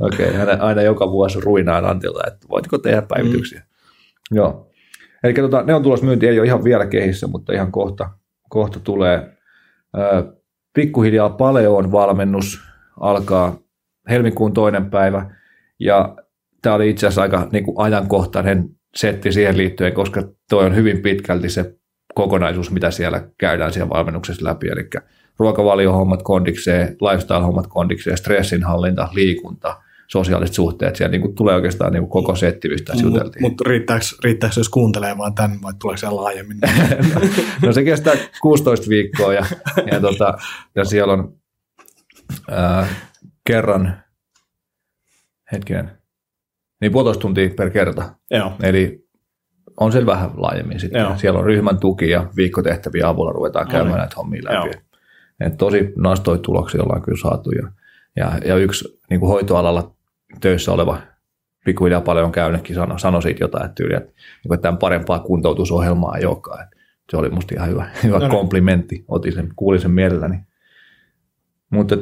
okay. aina, aina, joka vuosi ruinaan Antilta, että voitko tehdä päivityksiä. Mm. Joo. Eli tota, ne on tulossa myynti, ei ole ihan vielä kehissä, mutta ihan kohta, kohta tulee. Pikkuhiljaa Paleon valmennus alkaa helmikuun toinen päivä, ja tämä oli itse asiassa aika niin kuin ajankohtainen setti siihen liittyen, koska tuo on hyvin pitkälti se kokonaisuus, mitä siellä käydään siellä valmennuksessa läpi, eli ruokavaliohommat kondikseen, lifestyle-hommat kondikseen, stressinhallinta, liikunta, sosiaaliset suhteet, siellä niin kuin tulee oikeastaan niin kuin koko setti, mistä juteltiin. Mutta riittääkö, riittääkö, jos kuuntelee vaan tämän, vai tuleeko se laajemmin? no se kestää 16 viikkoa, ja, ja, tota, ja siellä on ää, kerran, hetkinen, niin puolitoista tuntia per kerta. Joo. Eli on se vähän laajemmin sitten. Joo. Siellä on ryhmän tuki ja viikkotehtäviä avulla ruvetaan käymään niin. näitä hommia läpi. Joo. Et tosi nastoi tuloksia ollaan kyllä saatu. Ja, ja, ja yksi niin kuin hoitoalalla töissä oleva pikkuhiljaa paljon käynytkin sano, sanoi siitä jotain, että, tyyli, että, niin että tämän parempaa kuntoutusohjelmaa ei olekaan. Se oli musta ihan hyvä, hyvä No niin. komplimentti. Otin sen, kuulin sen mielelläni. Mutta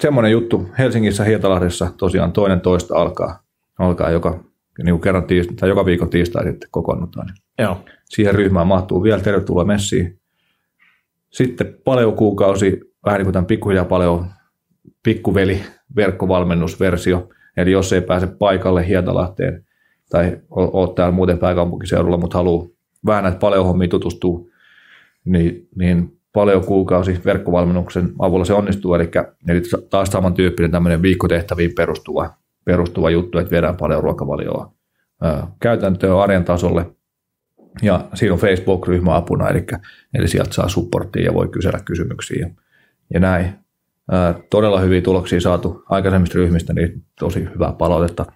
semmoinen juttu Helsingissä Hietalahdessa tosiaan toinen toista alkaa, alkaa joka, niin kuin kerran tiist- tai joka viikon tiistai sitten kokoonnutaan. Niin Joo. siihen ryhmään mahtuu vielä tervetuloa messiin. Sitten paljon kuukausi, vähän niin kuin tämän pikkuhiljaa paljon pikkuveli verkkovalmennusversio. Eli jos ei pääse paikalle Hietalahteen tai olet täällä muuten pääkaupunkiseudulla, mutta haluaa vähän näitä paljon hommia tutustua, niin, niin paljon kuukausi verkkovalmennuksen avulla se onnistuu. Eli, eli taas samantyyppinen tämmöinen viikkotehtäviin perustuva, perustuva juttu, että viedään paljon ruokavalioa käytäntöön arjen tasolle – ja siinä on Facebook-ryhmä apuna, eli, eli sieltä saa supporttia ja voi kysellä kysymyksiä ja näin. Ää, todella hyviä tuloksia saatu aikaisemmista ryhmistä, niin tosi hyvää palautetta,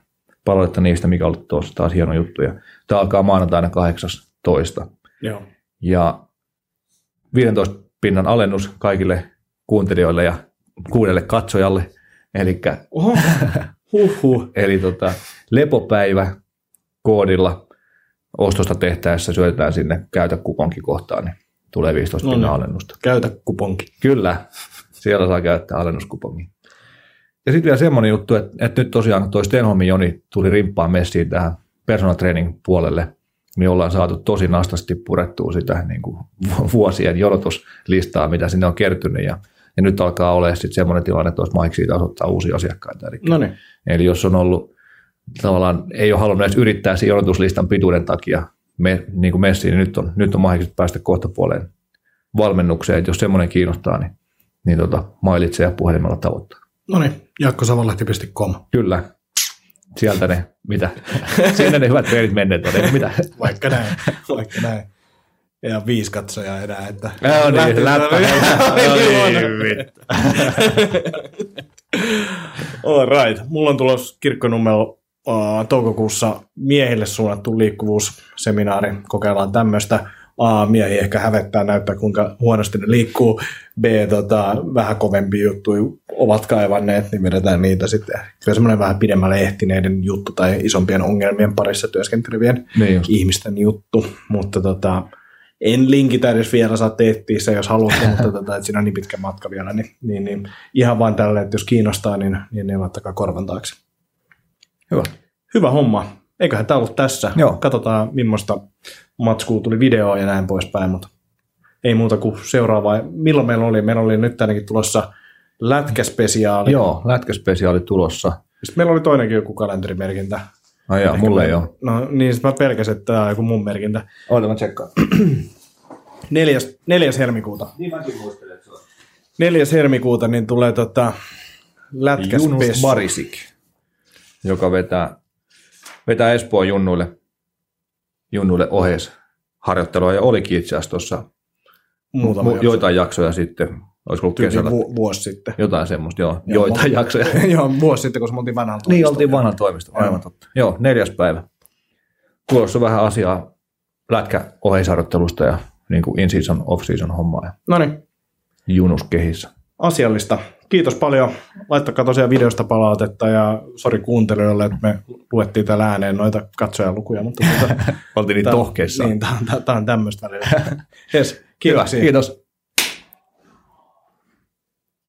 palautetta niistä, mikä on ollut tuossa taas hieno juttu. Ja tämä alkaa maanantaina 18. Joo. Ja 15 pinnan alennus kaikille kuuntelijoille ja kuudelle katsojalle. Eli, Oho. Huhhuh. eli tota, lepopäivä koodilla ostosta tehtäessä syötetään sinne käytä kuponki kohtaan, niin tulee 15 No pinnan niin. alennusta. Käytä kuponki. Kyllä, siellä saa käyttää alennuskupongia. Ja sitten vielä semmoinen juttu, että, että nyt tosiaan toi Stenholmin Joni tuli rimppaan messiin tähän personal training puolelle, niin ollaan saatu tosi nastasti purettua sitä niin kuin vuosien jonotuslistaa, mitä sinne on kertynyt. Ja, ja nyt alkaa olla sitten semmoinen tilanne, että olisi mahiksi taas ottaa uusia asiakkaita. Eli, No niin. eli jos on ollut tavallaan, ei ole halunnut edes yrittää sen jonotuslistan pituuden takia me, niin kuin messiin, niin nyt on, nyt on mahdollista päästä kohta puoleen valmennukseen, että jos semmoinen kiinnostaa, niin, niin tota, mailitse ja puhelimella tavoittaa. No niin. Jakkosavalahti.com. Kyllä, sieltä ne, mitä, sinne ne hyvät treenit menneet on, ei mitä. Vaikka näin. Vaikka näin. Ja viisi katsojaa enää, että... No niin, läppä. No niin. All right. Mulla on tulossa kirkkonummelo uh, toukokuussa miehille suunnattu liikkuvuusseminaari. Kokeillaan tämmöistä. A, miehi ehkä hävettää näyttää, kuinka huonosti ne liikkuu. B, tota, vähän kovempi juttuja ovat kaivanneet, niin vedetään niitä sitten. Kyllä semmoinen vähän pidemmälle ehtineiden juttu tai isompien ongelmien parissa työskentelevien Niin just. ihmisten juttu, mutta tota, en linkitä edes vielä, saatte etsiä se, jos haluatte, mutta tota, että siinä on niin pitkä matka vielä, niin, niin, niin ihan vain tälle, että jos kiinnostaa, niin, niin, niin laittakaa korvan taakse. Hyvä. Hyvä homma. Eiköhän tämä ollut tässä. Joo. Katsotaan, millaista matskua tuli videoa ja näin poispäin, mutta ei muuta kuin seuraavaa. Milloin meillä oli? Meillä oli nyt ainakin tulossa lätkäspesiaali. Joo, lätkäspesiaali tulossa. Sitten meillä oli toinenkin joku kalenterimerkintä. Ai jaa, mulle ei ole. No niin, mä pelkäsin, että tämä on joku mun merkintä. Oota, mä tsekkaan. Neljäs, neljäs helmikuuta. Niin mäkin muistelen, että se on. 4. helmikuuta niin tulee tota Junus lätkäspessu. Barisik, joka vetää, vetää Espoon junnuille, junnuille oheis harjoittelua ja olikin itse asiassa tuossa Muutama mu- jakso. joitain jaksoja sitten, olisiko ollut Tyyli kesällä, vu- vuosi sitten. jotain semmoista, joo, Joo, joitain mo- jaksoja. Joo, vuosi sitten, kun me oltiin vanhalla Niin, toimistolla. oltiin vanhan toimisto, aivan Joo. totta. Joo, neljäs päivä. Tulossa vähän asiaa lätkä oheisharjoittelusta ja niin kuin in-season, off-season hommaa ja No niin, junus kehissä. Asiallista. Kiitos paljon. Laittakaa tosiaan videosta palautetta ja sori kuuntelijoille, että me luettiin täällä ääneen noita katsojalukuja. Mutta tuota, Oltiin niin tohkeissa. Niin, tämä on, tämmöistä välillä. Yes, Hyvä, kiitos.